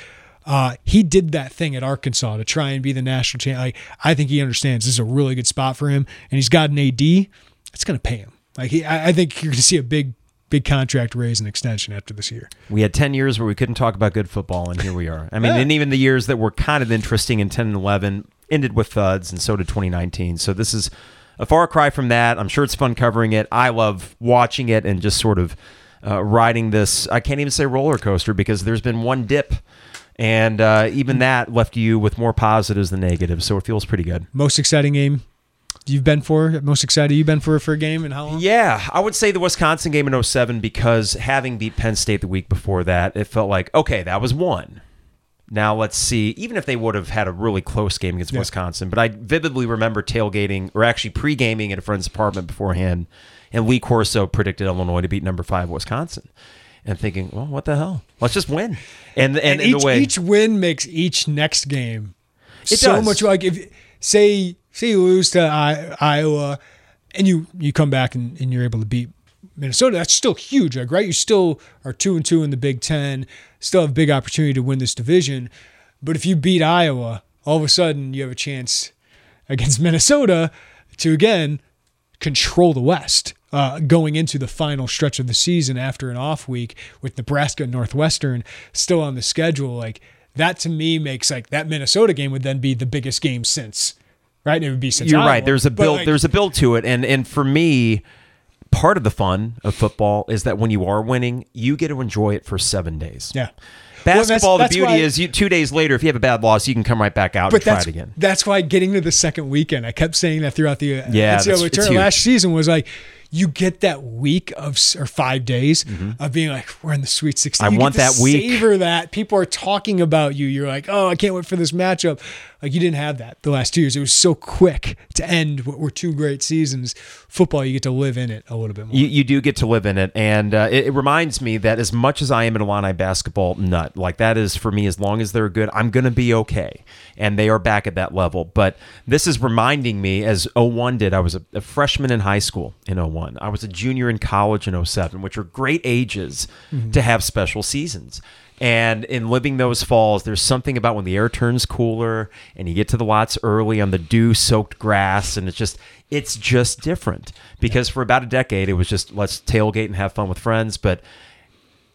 Uh, he did that thing at Arkansas to try and be the national champ. Like, I think he understands this is a really good spot for him, and he's got an AD. It's going to pay him. Like he, I, I think you're going to see a big big contract raise and extension after this year. We had 10 years where we couldn't talk about good football, and here we are. I mean, Yeah. and even the years that were kind of interesting in 10 and 11 ended with thuds, and so did 2019. So this is a far cry from that. I'm sure it's fun covering it. I love watching it and just sort of uh, riding this. I can't even say roller coaster because there's been one dip, and uh, even that left you with more positives than negatives. So it feels pretty good. Most exciting game you've been for? Most excited you've been for for a game and how long? Yeah, I would say the Wisconsin game in 07 because having beat Penn State the week before that, it felt like, okay, that was one. Now let's see, even if they would have had a really close game against Yeah. Wisconsin, but I vividly remember tailgating or actually pre gaming at a friend's apartment beforehand, and Lee Corso predicted Illinois to beat number five Wisconsin. And thinking, well, what the hell? Let's just win. And and, And in each, the way each win makes each next game It so does. much like if say say you lose to Iowa and you you come back and, and you're able to beat Minnesota, that's still huge. Right, you still are two and two in the Big Ten, still have a big opportunity to win this division. But if you beat Iowa, all of a sudden you have a chance against Minnesota to again control the West uh, going into the final stretch of the season after an off week with Nebraska and Northwestern still on the schedule. Like that to me makes like that Minnesota game would then be the biggest game since, right? And it would be since You're right. There's a build. like, there's a build to it, and and for me, part of the fun of football is that when you are winning, you get to enjoy it for seven days. yeah. Well, that's- Basketball, that's the beauty why- is you two days later, if you have a bad loss, you can come right back out But and try it again. that's why getting to the second weekend, I kept saying that throughout the uh, Yeah, NCAA tournament last season was like you get that week of or five days of being like we're in the Sweet Sixteen. Mm-hmm. I You want that week. Savor that. People are talking about you. You're like, oh, I can't wait for this matchup. Like you didn't have that the last two years. It was so quick to end what were two great seasons. Football, you get to live in it a little bit more. You, you do get to live in it, and uh, it, it reminds me that as much as I am an Illini basketball nut, like that is for me. As long as they're good, I'm going to be okay, and they are back at that level. But this is reminding me, as 01 did. I was a, a freshman in high school in 01. I was a junior in college in 07, which are great ages mm-hmm. to have special seasons. And in living those falls, there's something about when the air turns cooler and you get to the lots early on the dew soaked grass, and it's just it's just different. Because for about a decade, it was just let's tailgate and have fun with friends. But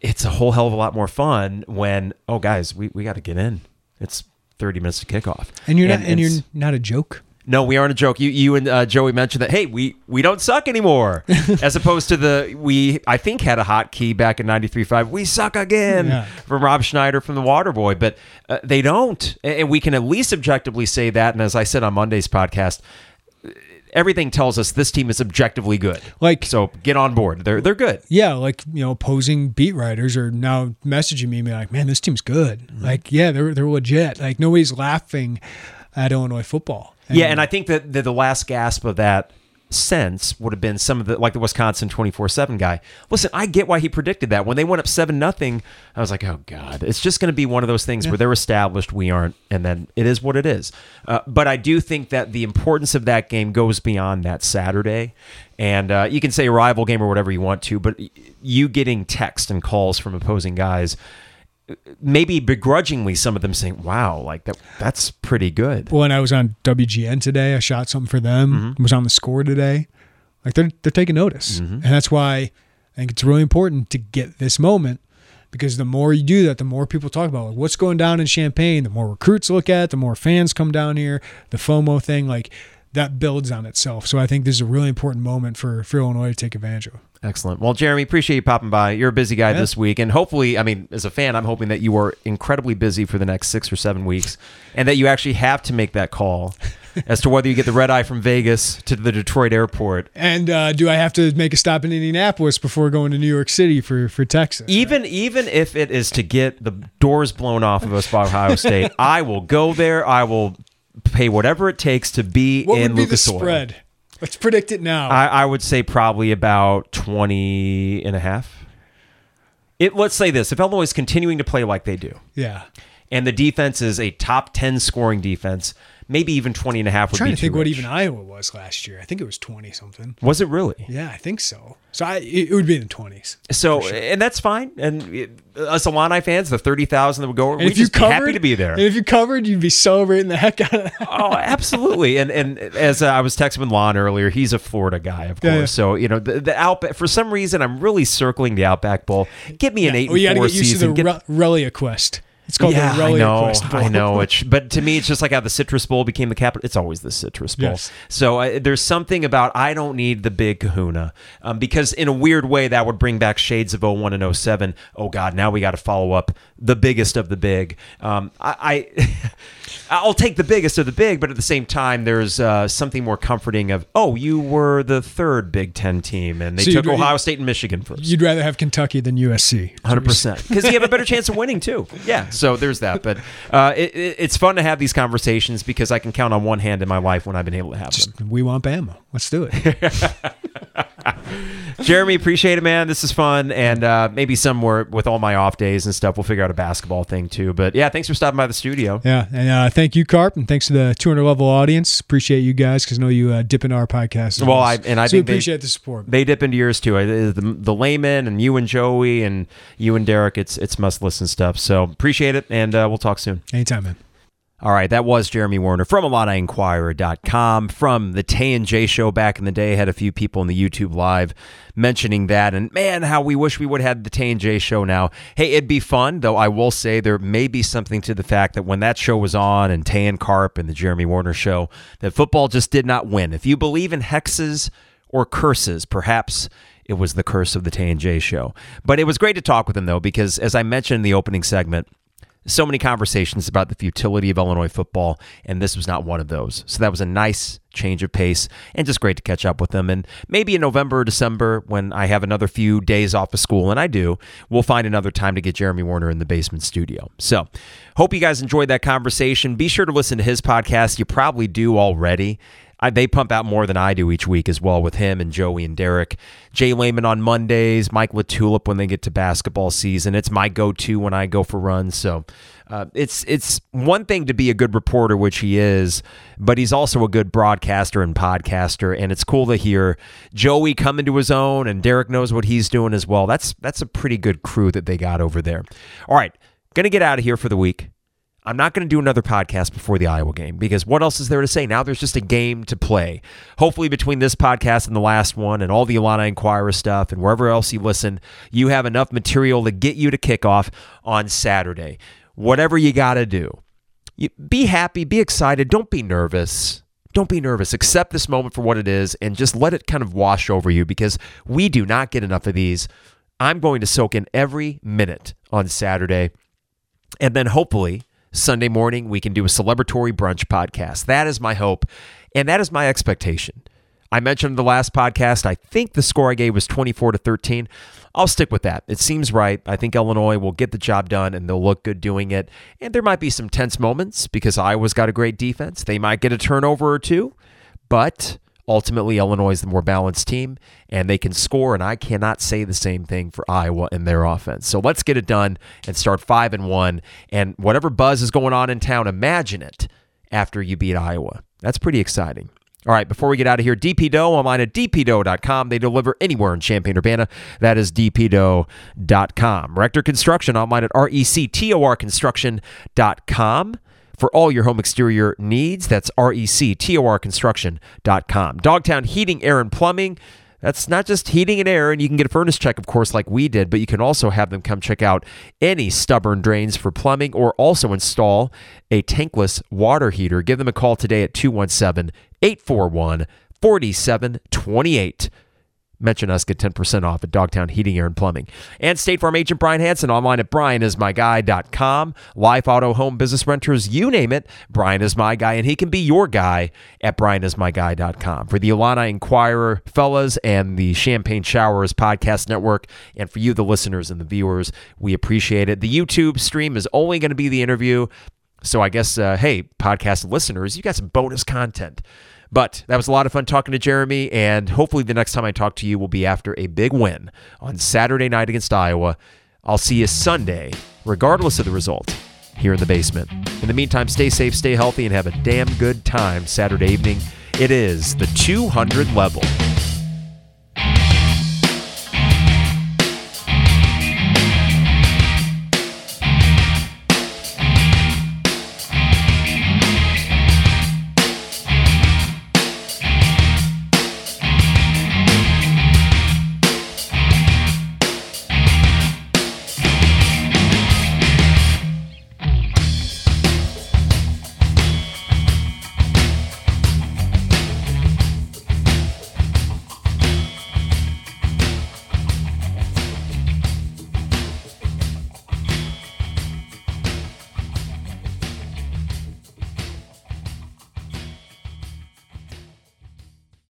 it's a whole hell of a lot more fun when oh guys, we, we got to get in. It's 30 minutes to kickoff, and you're not and you're not a joke. No, we aren't a joke. You, you and uh, Joey mentioned that. Hey, we we don't suck anymore, as opposed to the we. I think had a hot key back in '93.5. We suck again Yeah. from Rob Schneider from the Waterboy, but uh, they don't, and we can at least objectively say that. And as I said on Monday's podcast, everything tells us this team is objectively good. Like- so, get on board. They're they're good. yeah, like you know, opposing beat writers are now messaging me, being like, "Man, this team's good. Mm-hmm. Like, yeah, they're they're legit. Like, nobody's laughing at Illinois football." Yeah, and I think that the, the last gasp of that sense would have been some of the like the Wisconsin 24/7 guy. Listen, I get why he predicted that. When they went up 7 nothing, I was like, "Oh god, it's just going to be one of those things where they're established, we aren't, and then it is what it is." Uh, but I do think that the importance of that game goes beyond that Saturday. And uh, you can say rival game or whatever you want to, but you getting text and calls from opposing guys maybe begrudgingly some of them saying wow like that that's pretty good Well, when I was on WGN today, I shot something for them. Mm-hmm. Was on the score today. Like they're they're taking notice, and that's why I think it's really important to get this moment because the more you do that, the more people talk about like, what's going down in Champaign. The more recruits look at, it, the more fans come down here. The FOMO thing, like that, builds on itself. So I think this is a really important moment for for Illinois to take advantage of. Excellent. Well, Jeremy, appreciate you popping by. You're a busy guy Yeah. this week, and hopefully, I mean, as a fan, I'm hoping that you are incredibly busy for the next six or seven weeks, and that you actually have to make that call as to whether you get the red eye from Vegas to the Detroit airport. And uh, do I have to make a stop in Indianapolis before going to New York City for for Texas? Even even if it is to get the doors blown off of us by Ohio State, I will go there. I will pay whatever it takes to be what in would be Lucas the Oil. spread? Let's predict it now. I, I would say probably about 20 and a half. It, let's say this if Illinois is continuing to play like they do, yeah. and the defense is a top 10 scoring defense. Maybe even 20 and a half would trying be to think what even Iowa was last year. I think it was 20 something. Was it really? Yeah, I think so. So I, it, it would be in the 20s. So, and that's fine. And it, us Illini fans, the 30,000 that would go, we'd if you just be covered, happy to be there. And if you covered, you'd be celebrating the heck out of that. oh, absolutely. And and as uh, I was texting with Lon earlier, he's a Florida guy, of course. Yeah, yeah. So you know the, the Outback. For some reason, I'm really circling the Outback Bowl. Get me an eight Well, you got and to four get used season. to the Get- Re- ReliaQuest. It's called yeah, the I Relia know. I know. It's, but to me, it's just like how the Citrus Bowl became the capital. It's always the Citrus Bowl. Yes. So uh, there's something about I don't need the big Kahuna um, because in a weird way that would bring back shades of 01 and 07. Oh God, now we got to follow up the biggest of the big. Um, I. I I'll take the biggest of the big, but at the same time, there's uh, something more comforting of, oh, you were the third Big Ten team, and they So took Ohio State and Michigan first. You'd rather have Kentucky than USC. Hundred percent, because you have a better chance of winning too. Yeah, so there's that. But uh, it, it, it's fun to have these conversations because I can count on one hand in my life when I've been able to have them. We want Bama. Let's do it. Jeremy, appreciate it, man. This is fun, and uh, maybe somewhere with all my off days and stuff, we'll figure out a basketball thing too. But yeah, thanks for stopping by the studio. Yeah, and uh, thank you, Carp, and thanks to the 200 level audience. Appreciate you guys because I know you uh, dip into our podcast. Well, I- and I so think they- appreciate the support. They dip into yours too. I- The, the Lehman and you and Joey and you and Derek. It's it's must listen stuff. So appreciate it, and uh, we'll talk soon. Anytime, man. All right, that was Jeremy Werner from IlliniInquirer.com from the Tay and Jay show back in the day. Had a few people in the YouTube live mentioning that, and man, how we wish we would have had the Tay and Jay show now. Hey, it'd be fun, though. I will say there may be something to the fact that when that show was on, and Tay and Carp and the Jeremy Werner show, that football just did not win. If you believe in hexes or curses, perhaps it was the curse of the Tay and Jay show. But it was great to talk with him though, because as I mentioned in the opening segment so many conversations about the futility of Illinois football, and this was not one of those. So that was a nice change of pace and just great to catch up with them. And maybe in November or December, when I have another few days off of school, and I do, we'll find another time to get Jeremy Werner in the basement studio. So hope you guys enjoyed that conversation. Be sure to listen to his podcast. You probably do already. I, they pump out more than I do each week as well with him and Joey and Derek. Jay Lehman on Mondays, Mike LaTulip when they get to basketball season. It's my go-to when I go for runs. So uh, it's it's one thing to be a good reporter, which he is, but he's also a good broadcaster and podcaster. And it's cool to hear Joey come into his own, and Derek knows what he's doing as well. That's that's a pretty good crew that they got over there. All right, gonna get out of here for the week. I'm not going to do another podcast before the Iowa game because what else is there to say? Now there's just a game to play. Hopefully, between this podcast and the last one and all the Illini Inquirer stuff and wherever else you listen, you have enough material to get you to kickoff on Saturday. Whatever you got to do, be happy, be excited, don't be nervous. Don't be nervous. Accept this moment for what it is and just let it kind of wash over you because we do not get enough of these. I'm going to soak in every minute on Saturday. And then hopefully Sunday morning we can do a celebratory brunch podcast. That is my hope and that is my expectation. I mentioned the last podcast, I think the score I gave was 24 to 13. I'll stick with that. It seems right. I think Illinois will get the job done and they'll look good doing it. And there might be some tense moments because Iowa's got a great defense. They might get a turnover or two, but ultimately Illinois is the more balanced team and they can score and I cannot say the same thing for Iowa and their offense. So let's get it done and start 5 and 1 and whatever buzz is going on in town imagine it after you beat Iowa. That's pretty exciting. All right, before we get out of here, DP Dough online at dpdough.com. They deliver anywhere in Champaign Urbana. That is dpdough.com. Rector Construction online at rectorconstruction.com. For all your home exterior needs, that's rectorconstruction.com. Dogtown Heating, Air, and Plumbing. That's not just heating and air, and you can get a furnace check, of course, like we did, but you can also have them come check out any stubborn drains for plumbing or also install a tankless water heater. Give them a call today at 217 841 4728. Mention us, get 10% off at Dogtown Heating, Air, and Plumbing. And State Farm agent Brian Hanson online at brianismyguy.com. Life, auto, home, business renters, you name it. Brian is my guy, and he can be your guy at brianismyguy.com. For the Illini Inquirer fellas and the Champagne Showers Podcast Network, and for you, the listeners and the viewers, we appreciate it. The YouTube stream is only going to be the interview. So I guess, uh, hey, podcast listeners, you got some bonus content. But that was a lot of fun talking to Jeremy, and hopefully the next time I talk to you will be after a big win on Saturday night against Iowa. I'll see you Sunday, regardless of the result, here in the basement. In the meantime, stay safe, stay healthy, and have a damn good time Saturday evening. It is the 200 level.